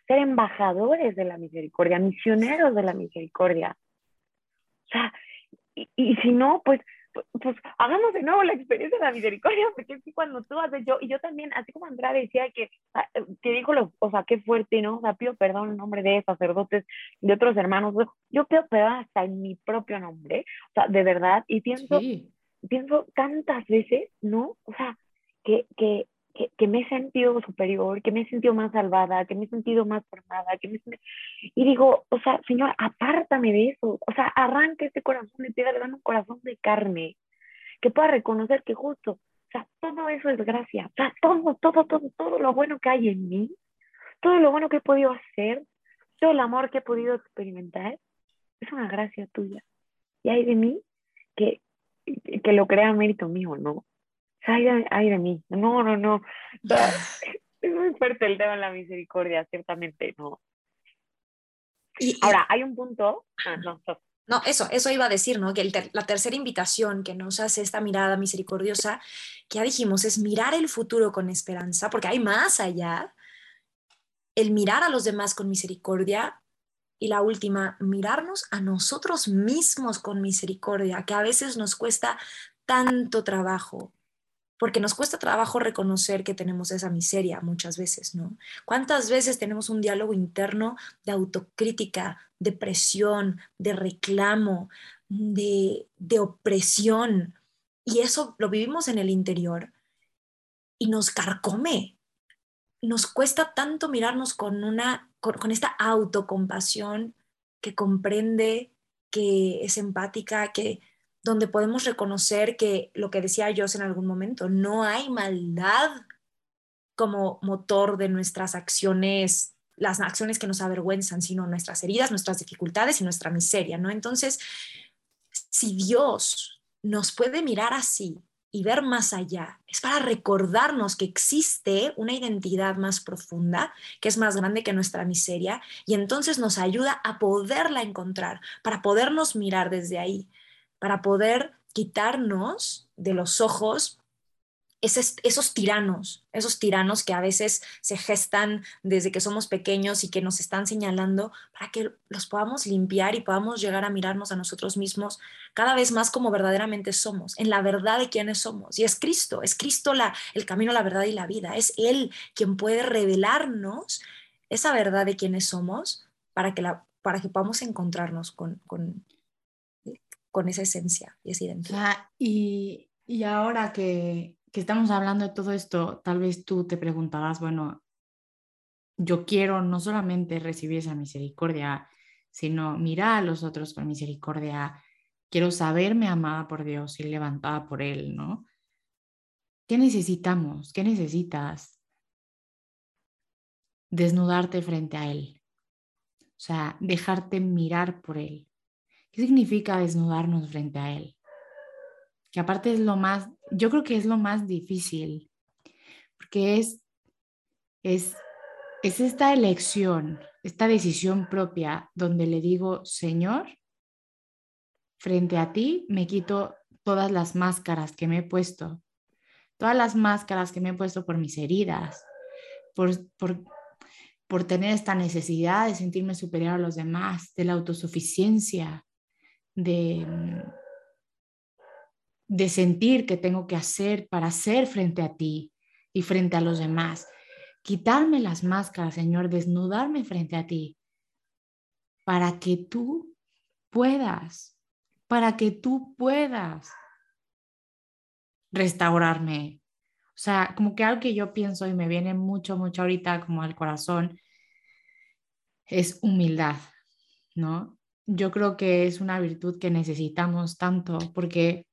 ser embajadores de la misericordia, misioneros de la misericordia. O sea, y, si no, pues, pues, pues, hagamos de nuevo la experiencia de la misericordia, porque es que cuando tú haces yo, y yo también, así como Andrea decía que, ah, que dijo, lo, o sea, qué fuerte, ¿no? O sea, pido perdón en nombre de sacerdotes, de otros hermanos, yo pido perdón hasta en mi propio nombre, o sea, de verdad, y pienso, pienso tantas veces, ¿no? O sea, que, que, que, me he sentido superior, que me he sentido más salvada, que me he sentido más formada, que me... Y digo, o sea, Señor, apártame de eso, o sea, arranca este corazón piedra, dame un corazón de carne, que pueda reconocer que justo, o sea, todo eso es gracia, o sea, todo, todo, todo, todo lo bueno que hay en mí, todo lo bueno que he podido hacer, todo el amor que he podido experimentar, es una gracia tuya. Y hay de mí que, que lo crea mérito mío, ¿no? Ay de, ay de mí, no, no, no. [LAUGHS] [LAUGHS] es muy fuerte el tema de la misericordia, ciertamente, ¿no? Y, Ahora, hay un punto. Ah, no, no, eso, eso iba a decir, ¿no? Que la tercera invitación que nos hace esta mirada misericordiosa, que ya dijimos, es mirar el futuro con esperanza, porque hay más allá. El mirar a los demás con misericordia y la última, mirarnos a nosotros mismos con misericordia, que a veces nos cuesta tanto trabajo, porque nos cuesta trabajo reconocer que tenemos esa miseria muchas veces, ¿no? ¿Cuántas veces tenemos un diálogo interno de autocrítica, de presión, de reclamo, de, de opresión? Y eso lo vivimos en el interior y nos carcome. Nos cuesta tanto mirarnos con una con, esta autocompasión que comprende, que es empática, que donde podemos reconocer que lo que decía yo en algún momento, no hay maldad como motor de nuestras acciones, las acciones que nos avergüenzan, sino nuestras heridas, nuestras dificultades y nuestra miseria, ¿no? Entonces, si Dios nos puede mirar así y ver más allá. Es para recordarnos que existe una identidad más profunda, que es más grande que nuestra miseria, y entonces nos ayuda a poderla encontrar, para podernos mirar desde ahí, para poder quitarnos de los ojos esos tiranos, esos tiranos que a veces se gestan desde que somos pequeños y que nos están señalando para que los podamos limpiar y podamos llegar a mirarnos a nosotros mismos cada vez más como verdaderamente somos, en la verdad de quiénes somos. Y es Cristo, es Cristo la, el camino, la verdad y la vida. Es Él quien puede revelarnos esa verdad de quiénes somos para que, la, para que podamos encontrarnos con, con, con esa esencia y esa identidad. y, y ahora que, que estamos hablando de todo esto, tal vez tú te preguntarás, bueno, yo quiero no solamente recibir esa misericordia, sino mirar a los otros con misericordia. Quiero saberme amada por Dios y levantada por Él, ¿no? ¿Qué necesitamos? ¿Qué necesitas? Desnudarte frente a Él. O sea, dejarte mirar por Él. ¿Qué significa desnudarnos frente a Él? que aparte es lo más, yo creo que es lo más difícil, porque es, es, es esta elección, esta decisión propia donde le digo, Señor, frente a ti me quito todas las máscaras que me he puesto, todas las máscaras que me he puesto por mis heridas, por, por, por tener esta necesidad de sentirme superior a los demás, de la autosuficiencia, de de sentir que tengo que hacer para ser frente a ti y frente a los demás. Quitarme las máscaras, Señor, desnudarme frente a ti, para que tú puedas, para que tú puedas restaurarme. O sea, como que algo que yo pienso y me viene mucho, mucho ahorita como al corazón, es humildad, ¿no? Yo creo que es una virtud que necesitamos tanto porque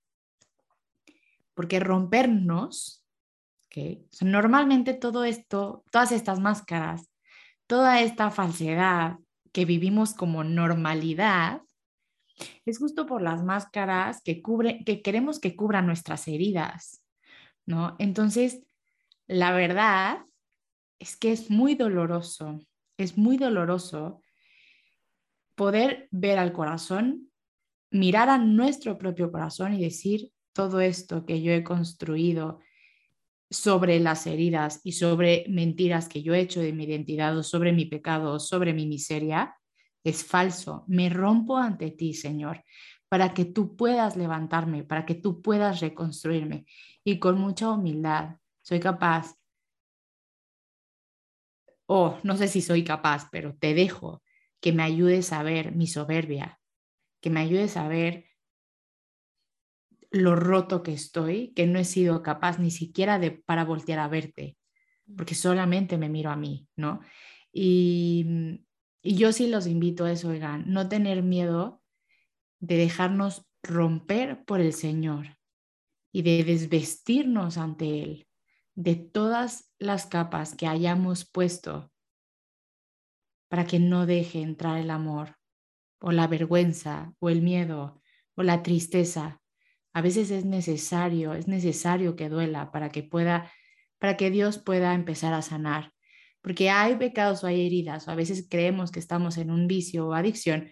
porque rompernos, ¿okay? normalmente todo esto, todas estas máscaras, toda esta falsedad que vivimos como normalidad, es justo por las máscaras que, cubre, que queremos que cubran nuestras heridas, ¿no? Entonces, la verdad es que es muy doloroso, es muy doloroso poder ver al corazón, mirar a nuestro propio corazón y decir, todo esto que yo he construido sobre las heridas y sobre mentiras que yo he hecho de mi identidad o sobre mi pecado o sobre mi miseria es falso. Me rompo ante ti, Señor, para que tú puedas levantarme, para que tú puedas reconstruirme. Y con mucha humildad soy capaz, o no sé si soy capaz, pero te dejo que me ayudes a ver mi soberbia, que me ayudes a ver lo roto que estoy, que no he sido capaz ni siquiera de para voltear a verte, porque solamente me miro a mí, ¿no? Y, y yo sí los invito a eso, oigan, no tener miedo de dejarnos romper por el Señor y de desvestirnos ante Él de todas las capas que hayamos puesto para que no deje entrar el amor o la vergüenza o el miedo o la tristeza a veces es necesario, es necesario que duela para que pueda, para que Dios pueda empezar a sanar. Porque hay pecados o hay heridas, o a veces creemos que estamos en un vicio o adicción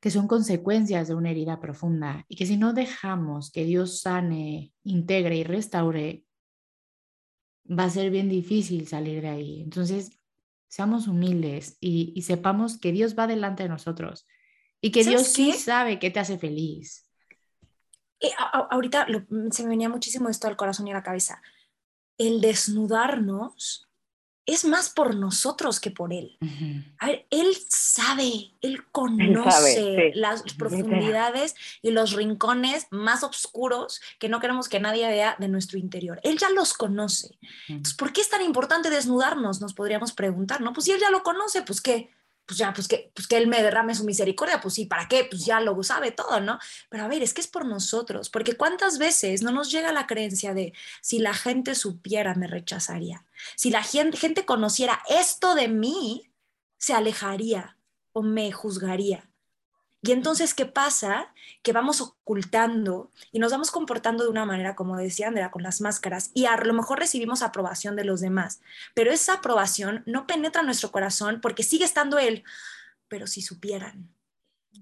que son consecuencias de una herida profunda y que si no dejamos que Dios sane, integre y restaure, va a ser bien difícil salir de ahí. Entonces, seamos humildes y, sepamos que Dios va delante de nosotros y que Dios sí sabe qué te hace feliz. Eh, ahorita mm, se me venía muchísimo esto al corazón y a la cabeza. El desnudarnos es más por nosotros que por él. A ver, él sabe, él conoce las profundidades y los rincones más oscuros que no queremos que nadie vea de nuestro interior. Él ya los conoce. Entonces, ¿por qué es tan importante desnudarnos? Nos podríamos preguntar, ¿no? Pues si él ya lo conoce, pues qué, pues ya, pues que, pues que Él me derrame su misericordia, pues sí, ¿para qué? Pues ya lo sabe todo, ¿no? Pero a ver, es que es por nosotros, porque cuántas veces no nos llega la creencia de si la gente supiera, me rechazaría. Si la gente, gente conociera esto de mí, se alejaría o me juzgaría. Y entonces, ¿qué pasa? Que vamos ocultando y nos vamos comportando de una manera, como decía Andrea, con las máscaras, y a lo mejor recibimos aprobación de los demás, pero esa aprobación no penetra en nuestro corazón porque sigue estando Él. Pero si supieran,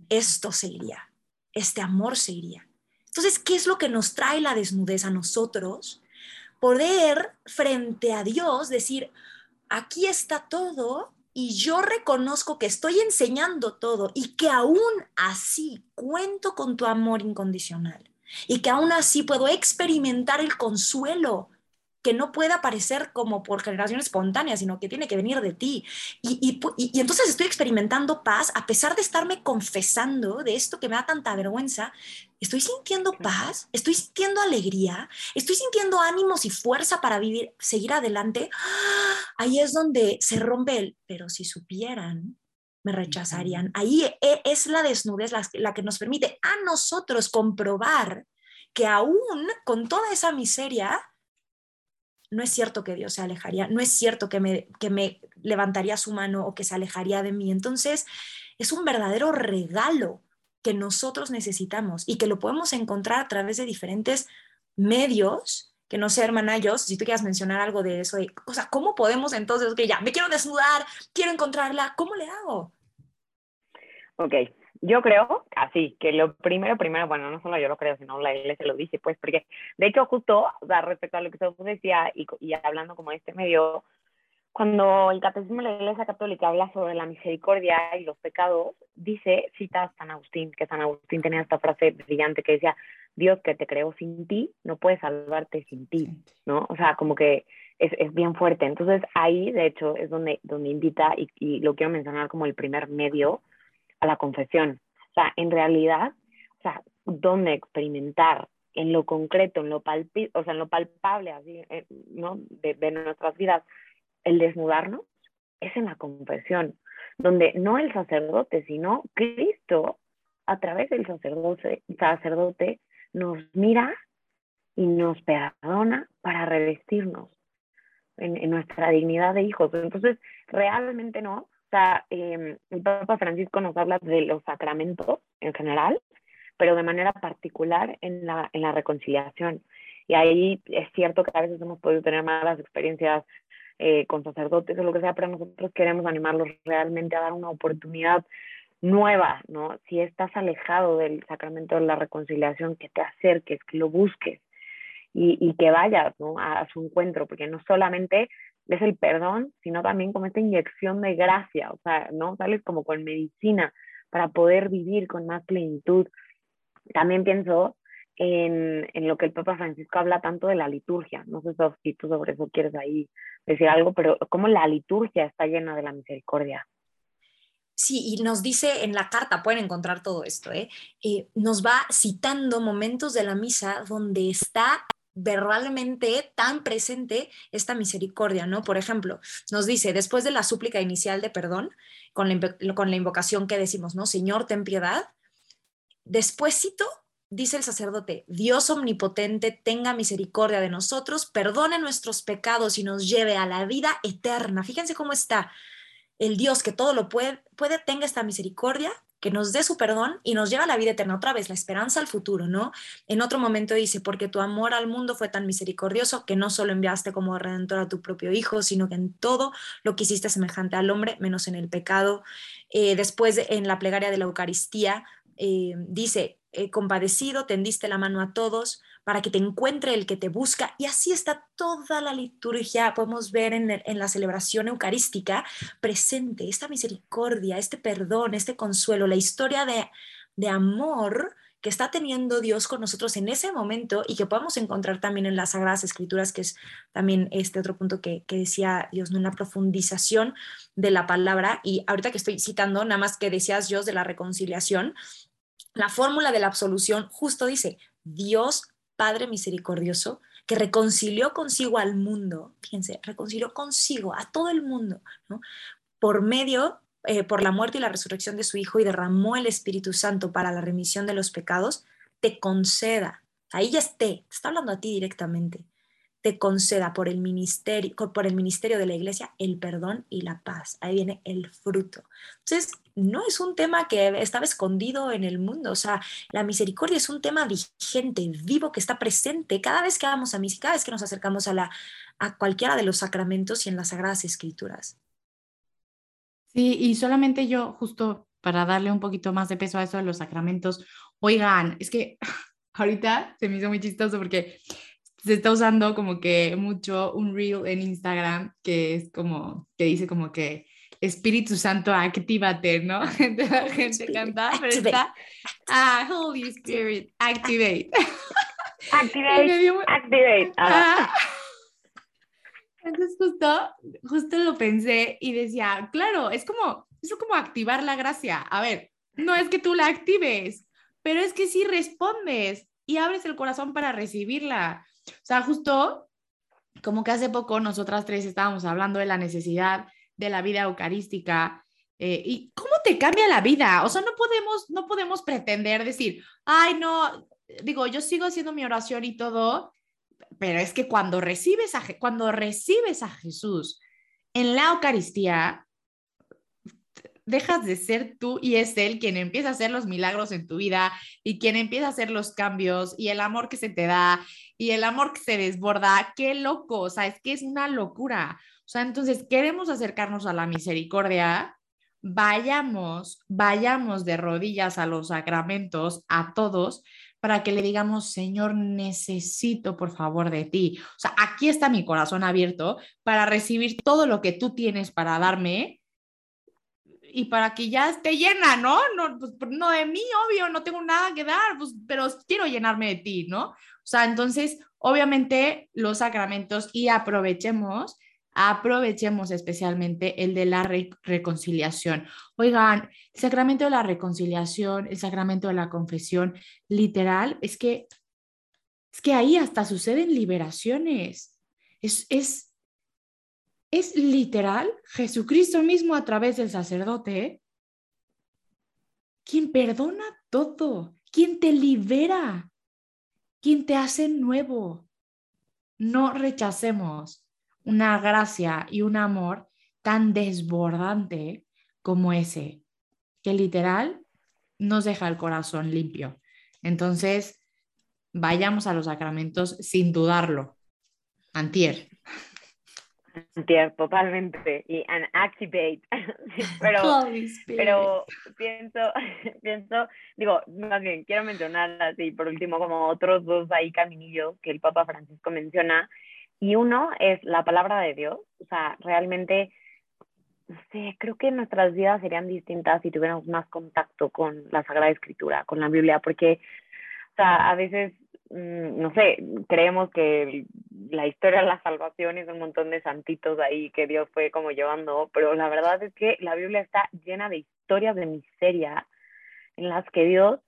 esto se iría, este amor se iría. Entonces, ¿qué es lo que nos trae la desnudez a nosotros? poder frente a Dios decir, aquí está todo y yo reconozco que estoy enseñando todo y que aún así cuento con tu amor incondicional y que aún así puedo experimentar el consuelo que no puede aparecer como por generación espontánea, sino que tiene que venir de ti. Y, y, entonces estoy experimentando paz a pesar de estarme confesando de esto que me da tanta vergüenza. Estoy sintiendo paz, estoy sintiendo alegría, estoy sintiendo ánimos y fuerza para vivir, seguir adelante. Ahí es donde se rompe el, pero si supieran, me rechazarían. Ahí e, es la desnudez la, la que nos permite a nosotros comprobar que aún con toda esa miseria, no es cierto que Dios se alejaría, no es cierto que me, que me levantaría su mano o que se alejaría de mí. Entonces, es un verdadero regalo que nosotros necesitamos y que lo podemos encontrar a través de diferentes medios, que no sé, hermana, yo, si tú quieras mencionar algo de eso, o sea, ¿cómo podemos entonces, que ya, me quiero desnudar, quiero encontrarla, ¿cómo le hago? Ok, yo creo, así, que lo primero, primero, bueno, no solo yo lo creo, sino la iglesia lo dice, pues, porque de hecho justo, o sea, respecto a lo que usted decía y, y hablando como este medio, cuando el catecismo de la iglesia católica habla sobre la misericordia y los pecados, dice, cita a San Agustín, que San Agustín tenía esta frase brillante que decía, Dios que te creó sin ti, no puede salvarte sin ti, ¿no? O sea, como que es, es bien fuerte. Entonces ahí, de hecho, es donde, donde invita, y, y lo quiero mencionar como el primer medio, a la confesión. O sea, en realidad, o sea, donde experimentar en lo concreto, en lo, palpi o sea, en lo palpable, eh, ¿no? De, de, nuestras vidas, el desnudarnos, es en la confesión, donde no el sacerdote, sino Cristo, a través del sacerdote, sacerdote nos mira y nos perdona para revestirnos en nuestra dignidad de hijos. Entonces, realmente no, em, el Papa Francisco nos habla de los sacramentos en general, pero de manera particular en la, en la reconciliación. Y ahí es cierto que a veces hemos podido tener malas experiencias eh, con sacerdotes o lo que sea, pero nosotros queremos animarlos realmente a dar una oportunidad nueva, ¿no? Si estás alejado del sacramento de la reconciliación, que te acerques, que lo busques y, que vayas ¿no? a, su encuentro, porque no solamente es el perdón, sino también como esta inyección de gracia, o sea, ¿no? Sales como con medicina para poder vivir con más plenitud. También pienso en, en, lo que el Papa Francisco habla tanto de la liturgia. No sé si tú sobre eso quieres ahí decir algo, pero cómo la liturgia está llena de la misericordia. Sí, y nos dice en la carta, pueden encontrar todo esto, ¿eh? Eh, nos va citando momentos de la misa donde está verbalmente tan presente esta misericordia, ¿no? Por ejemplo, nos dice, después de la súplica inicial de perdón, con la, invocación que decimos, ¿no? Señor, ten piedad. Despuésito, dice el sacerdote, Dios omnipotente, tenga misericordia de nosotros, perdone nuestros pecados y nos lleve a la vida eterna. Fíjense cómo está el Dios que todo lo puede, puede tenga esta misericordia que nos dé su perdón y nos lleva a la vida eterna otra vez, la esperanza al futuro, ¿no? En otro momento dice, porque tu amor al mundo fue tan misericordioso que no solo enviaste como redentor a tu propio Hijo, sino que en todo lo que hiciste semejante al hombre, menos en el pecado. Eh, después, en la plegaria de la Eucaristía, eh, dice, eh, compadecido, tendiste la mano a todos para que te encuentre el que te busca. Y así está toda la liturgia, podemos ver en, en, la celebración eucarística presente esta misericordia, este perdón, este consuelo, la historia de, de amor que está teniendo Dios con nosotros en ese momento y que podemos encontrar también en las Sagradas Escrituras, que es también este otro punto que, que decía Dios, ¿no? una profundización de la palabra. Y ahorita que estoy citando, nada más que decías Dios de la reconciliación, la fórmula de la absolución justo dice, Dios Padre misericordioso, que reconcilió consigo al mundo, fíjense, reconcilió consigo a todo el mundo. Por medio, eh, por la muerte y la resurrección de su Hijo y derramó el Espíritu Santo para la remisión de los pecados, te conceda, ahí ya esté, está hablando a ti directamente, te conceda por el ministerio, por el ministerio de la iglesia el perdón y la paz. Ahí viene el fruto. Entonces, no es un tema que estaba escondido en el mundo, o sea, la misericordia es un tema vigente, vivo, que está presente cada vez que vamos a misa, cada vez que nos acercamos a, la, a cualquiera de los sacramentos y en las Sagradas Escrituras. Sí, y solamente yo, justo para darle un poquito más de peso a eso de los sacramentos, oigan, es que [LAUGHS] ahorita se me hizo muy chistoso porque se está usando como que mucho un reel en Instagram que es como, que dice como que Espíritu Santo, actívate, ¿no? [LAUGHS] la gente canta, pero está, ah, Holy Spirit, activate. [LAUGHS] Activate, activate. Ah. Entonces justo, justo lo pensé y decía, claro, es como, es como activar la gracia. A ver, no es que tú la actives, pero es que sí respondes y abres el corazón para recibirla. O sea, justo como que hace poco nosotras tres estábamos hablando de la necesidad de la vida eucarística eh, y cómo te cambia la vida. O sea, no podemos, no podemos pretender decir, ay, no, digo, yo sigo haciendo mi oración y todo, pero es que cuando recibes a, cuando recibes a Jesús en la Eucaristía, dejas de ser tú y es Él quien empieza a hacer los milagros en tu vida y quien empieza a hacer los cambios y el amor que se te da y el amor que se desborda. Qué loco, o sea, es que es una locura. O sea, entonces queremos acercarnos a la misericordia, vayamos, vayamos de rodillas a los sacramentos, a todos, para que le digamos, Señor, necesito por favor de ti. O sea, aquí está mi corazón abierto para recibir todo lo que tú tienes para darme y para que ya esté llena, ¿no? No, pues, no de mí, obvio, no tengo nada que dar, pues, pero quiero llenarme de ti, ¿no? O sea, entonces, obviamente los sacramentos y aprovechemos, aprovechemos especialmente el de la reconciliación. Oigan, el sacramento de la reconciliación, el sacramento de la confesión, literal, es que, es que ahí hasta suceden liberaciones. Es, es, es literal Jesucristo mismo a través del sacerdote, quien perdona todo, quien te libera, quien te hace nuevo. No rechacemos una gracia y un amor tan desbordante como ese, que literal nos deja el corazón limpio. Entonces, vayamos a los sacramentos sin dudarlo. Antier. Totalmente. Y an activate. [LAUGHS] pero, [LAUGHS] pero pienso, [LAUGHS] pienso, digo, más bien, quiero mencionar así, por último, como otros dos ahí caminillos que el Papa Francisco menciona. Y uno es la palabra de Dios. O sea, realmente, no sé, creo que nuestras vidas serían distintas si tuviéramos más contacto con la Sagrada Escritura, con la Biblia, porque, o sea, a veces no sé, creemos que la historia de la salvación es un montón de santitos ahí que Dios fue como llevando, pero la verdad es que la Biblia está llena de historias de miseria en las que Dios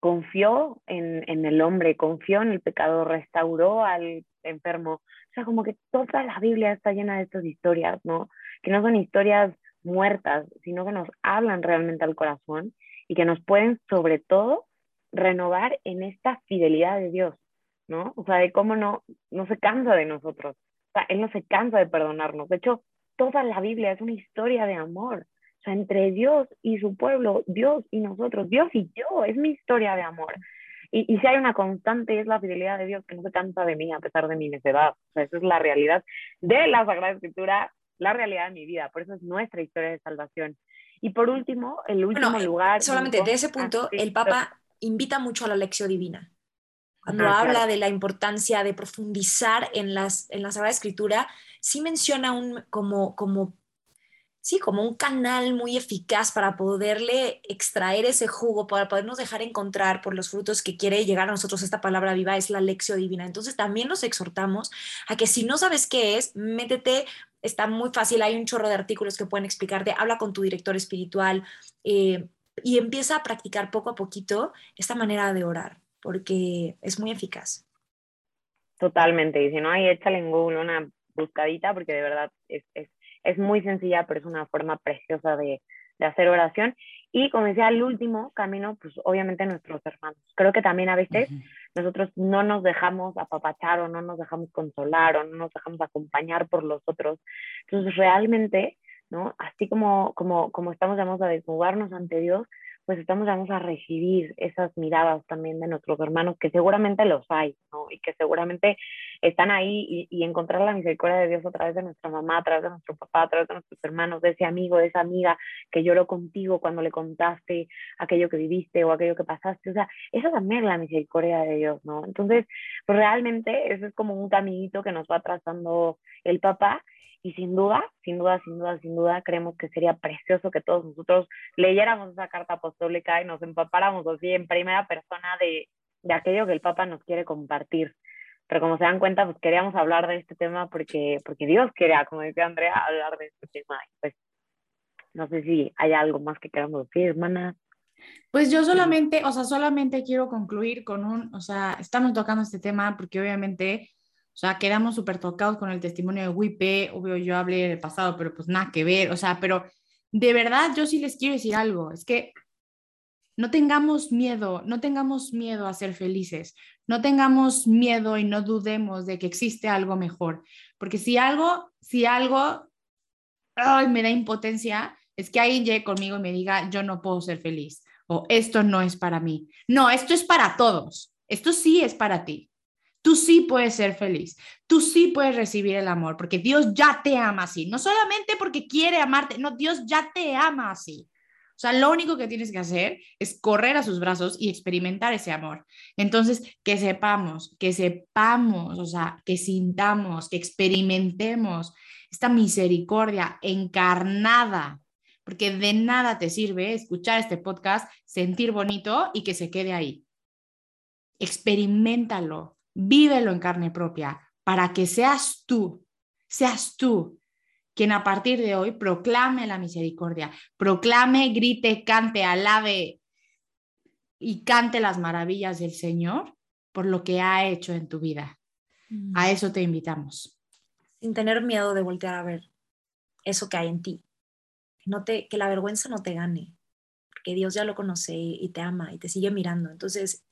confió en, en el hombre, confió en el pecado, restauró al enfermo. O sea, como que toda la Biblia está llena de estas historias, ¿no? Que no son historias muertas, sino que nos hablan realmente al corazón y que nos pueden sobre todo renovar en esta fidelidad de Dios, ¿no? O sea, de cómo no, no se cansa de nosotros. O sea, Él no se cansa de perdonarnos. De hecho, toda la Biblia es una historia de amor. O sea, entre Dios y su pueblo, Dios y nosotros, Dios y yo, es mi historia de amor. Y, y si hay una constante, es la fidelidad de Dios que no se cansa de mí a pesar de mi necedad. O sea, esa es la realidad de la Sagrada Escritura, la realidad de mi vida. Por eso es nuestra historia de salvación. Y por último, el último lugar. Solamente de ese punto, el Papa invita mucho a la lección divina. Cuando habla de la importancia de profundizar en, las, en la Sagrada Escritura, sí menciona un, como, como, sí, como un canal muy eficaz para poderle extraer ese jugo, para podernos dejar encontrar por los frutos que quiere llegar a nosotros esta palabra viva, es la lección divina. Entonces también nos exhortamos a que si no sabes qué es, métete, está muy fácil, hay un chorro de artículos que pueden explicarte, habla con tu director espiritual. Eh, y empieza a practicar poco a poquito esta manera de orar, porque es muy eficaz. Totalmente, y si no, ahí échale en Google una buscadita, porque de verdad es, es, es muy sencilla, pero es una forma preciosa de, de hacer oración. Y como decía, el último camino, pues obviamente nuestros hermanos. Creo que también a veces nosotros no nos dejamos apapachar o no nos dejamos consolar o no nos dejamos acompañar por los otros. Entonces, realmente ¿no? Así como, como, como estamos llamados a desnudarnos ante Dios, pues estamos vamos a recibir esas miradas también de nuestros hermanos, que seguramente los hay, ¿no? Y que seguramente están ahí y, y, encontrar la misericordia de Dios a través de nuestra mamá, a través de nuestro papá, a través de nuestros hermanos, de ese amigo, de esa amiga que lloró contigo cuando le contaste aquello que viviste o aquello que pasaste. O sea, eso también es la misericordia de Dios, ¿no? Entonces, realmente eso es como un caminito que nos va trazando el papá y sin duda, sin duda, sin duda, sin duda, creemos que sería precioso que todos nosotros leyéramos esa carta apostólica y nos empapáramos así en primera persona de, de aquello que el Papa nos quiere compartir. Pero como se dan cuenta, pues queríamos hablar de este tema porque, porque Dios quería, como decía Andrea, hablar de este tema. Pues no sé si hay algo más que queramos decir, hermana. Pues yo solamente, o sea, solamente quiero concluir con un, o sea, estamos tocando este tema porque obviamente o sea, quedamos súper tocados con el testimonio de Wipe, obvio yo hablé del pasado, pero pues nada que ver, o sea, pero de verdad yo sí les quiero decir algo, es que no tengamos miedo, no tengamos miedo a ser felices, no tengamos miedo y no dudemos de que existe algo mejor, porque si algo, si algo ay, me da impotencia, es que alguien llegue conmigo y me diga, yo no puedo ser feliz, o esto no es para mí. No, esto es para todos, esto sí es para ti. Tú sí puedes ser feliz, tú sí puedes recibir el amor, porque Dios ya te ama así, no solamente porque quiere amarte, no, Dios ya te ama así. O sea, lo único que tienes que hacer es correr a sus brazos y experimentar ese amor. Entonces, que sepamos, que sepamos, o sea, que sintamos, que experimentemos esta misericordia encarnada, porque de nada te sirve escuchar este podcast, sentir bonito y que se quede ahí. Experimentalo, vívelo en carne propia, para que seas tú, seas tú quien a partir de hoy proclame la misericordia, proclame, grite, cante, alabe y cante las maravillas del Señor por lo que ha hecho en tu vida. A mm. eso te invitamos. Sin tener miedo de voltear a ver eso que hay en ti. No te, que la vergüenza no te gane, porque Dios ya lo conoce y te ama y te sigue mirando. Entonces,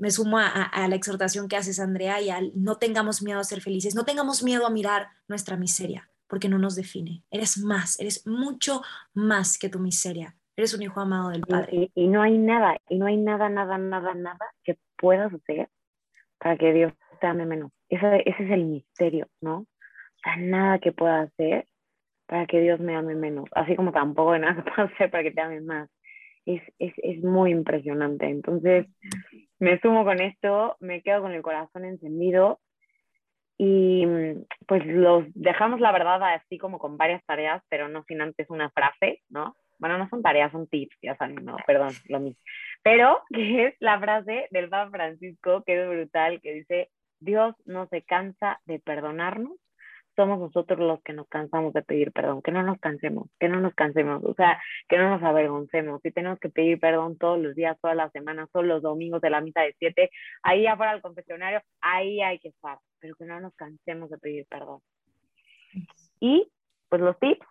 me sumo a, la exhortación que haces, Andrea, y al no tengamos miedo a ser felices, no tengamos miedo a mirar nuestra miseria, porque no nos define. Eres más, eres mucho más que tu miseria. Eres un hijo amado del Padre. Y, no hay nada, y no hay nada, nada, nada, nada que puedas hacer para que Dios te ame menos. Ese, ese es el misterio, ¿no? O sea, nada que pueda hacer para que Dios me ame menos, así como tampoco hay nada [LAUGHS] que pueda hacer para que te ame más. Es, es, es muy impresionante. Entonces, me sumo con esto, me quedo con el corazón encendido y pues los dejamos la verdad así como con varias tareas, pero no sin antes una frase, ¿no? Bueno, no son tareas, son tips, ya saben, no, perdón, lo mismo. Pero [LAUGHS] que es la frase del Papa Francisco, que es brutal, que dice, Dios no se cansa de perdonarnos somos nosotros los que nos cansamos de pedir perdón, que no nos cansemos, que no nos cansemos, o sea, que no nos avergoncemos. Si tenemos que pedir perdón todos los días, todas las semanas, todos los domingos de la misa de siete, ahí afuera del confesionario, ahí hay que estar, pero que no nos cansemos de pedir perdón. Y, pues los tips.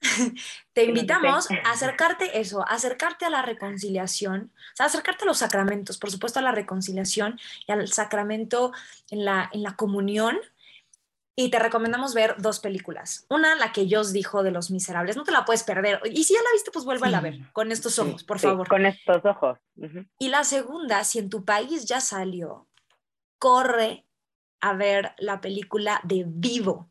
[LAUGHS] Te invitamos a acercarte eso, acercarte a la reconciliación, o sea, acercarte a los sacramentos, por supuesto a la reconciliación y al sacramento en la, en la comunión, y te recomendamos ver dos películas. Una, la que Joss dijo de Los Miserables, no te la puedes perder. Y si ya la viste, pues vuelve a ver con estos ojos, por favor. con estos ojos. Y la segunda, si en tu país ya salió, corre a ver la película de Vivo,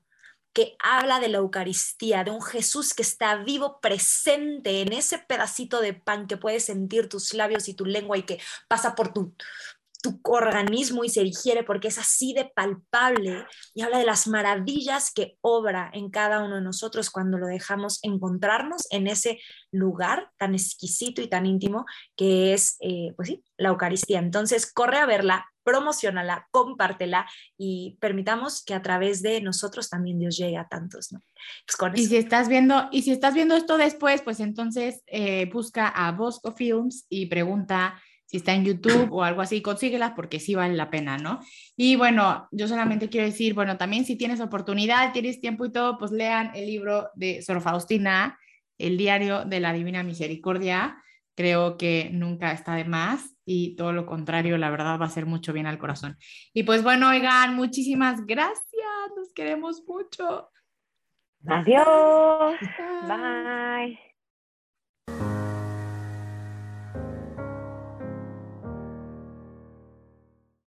que habla de la Eucaristía, de un Jesús que está vivo, presente en ese pedacito de pan que puedes sentir tus labios y tu lengua y que pasa por tu, tu organismo y se digiere porque es así de palpable y habla de las maravillas que obra en cada uno de nosotros cuando lo dejamos encontrarnos en ese lugar tan exquisito y tan íntimo que es, eh, pues sí, la Eucaristía. Entonces, corre a verla, promocionala, compártela y permitamos que a través de nosotros también Dios llegue a tantos, ¿no? Pues y si estás viendo, y si estás viendo esto después, pues entonces eh, busca a Bosco Films y pregunta si está en YouTube o algo así, consíguelas porque sí vale la pena, ¿no? Y bueno, yo solamente quiero decir, bueno, también si tienes oportunidad, tienes tiempo y todo, pues lean el libro de Sor Faustina, El diario de la Divina Misericordia. Creo que nunca está de más y todo lo contrario, la verdad va a ser mucho bien al corazón. Y pues bueno, oigan, muchísimas gracias, nos queremos mucho. Adiós. Bye.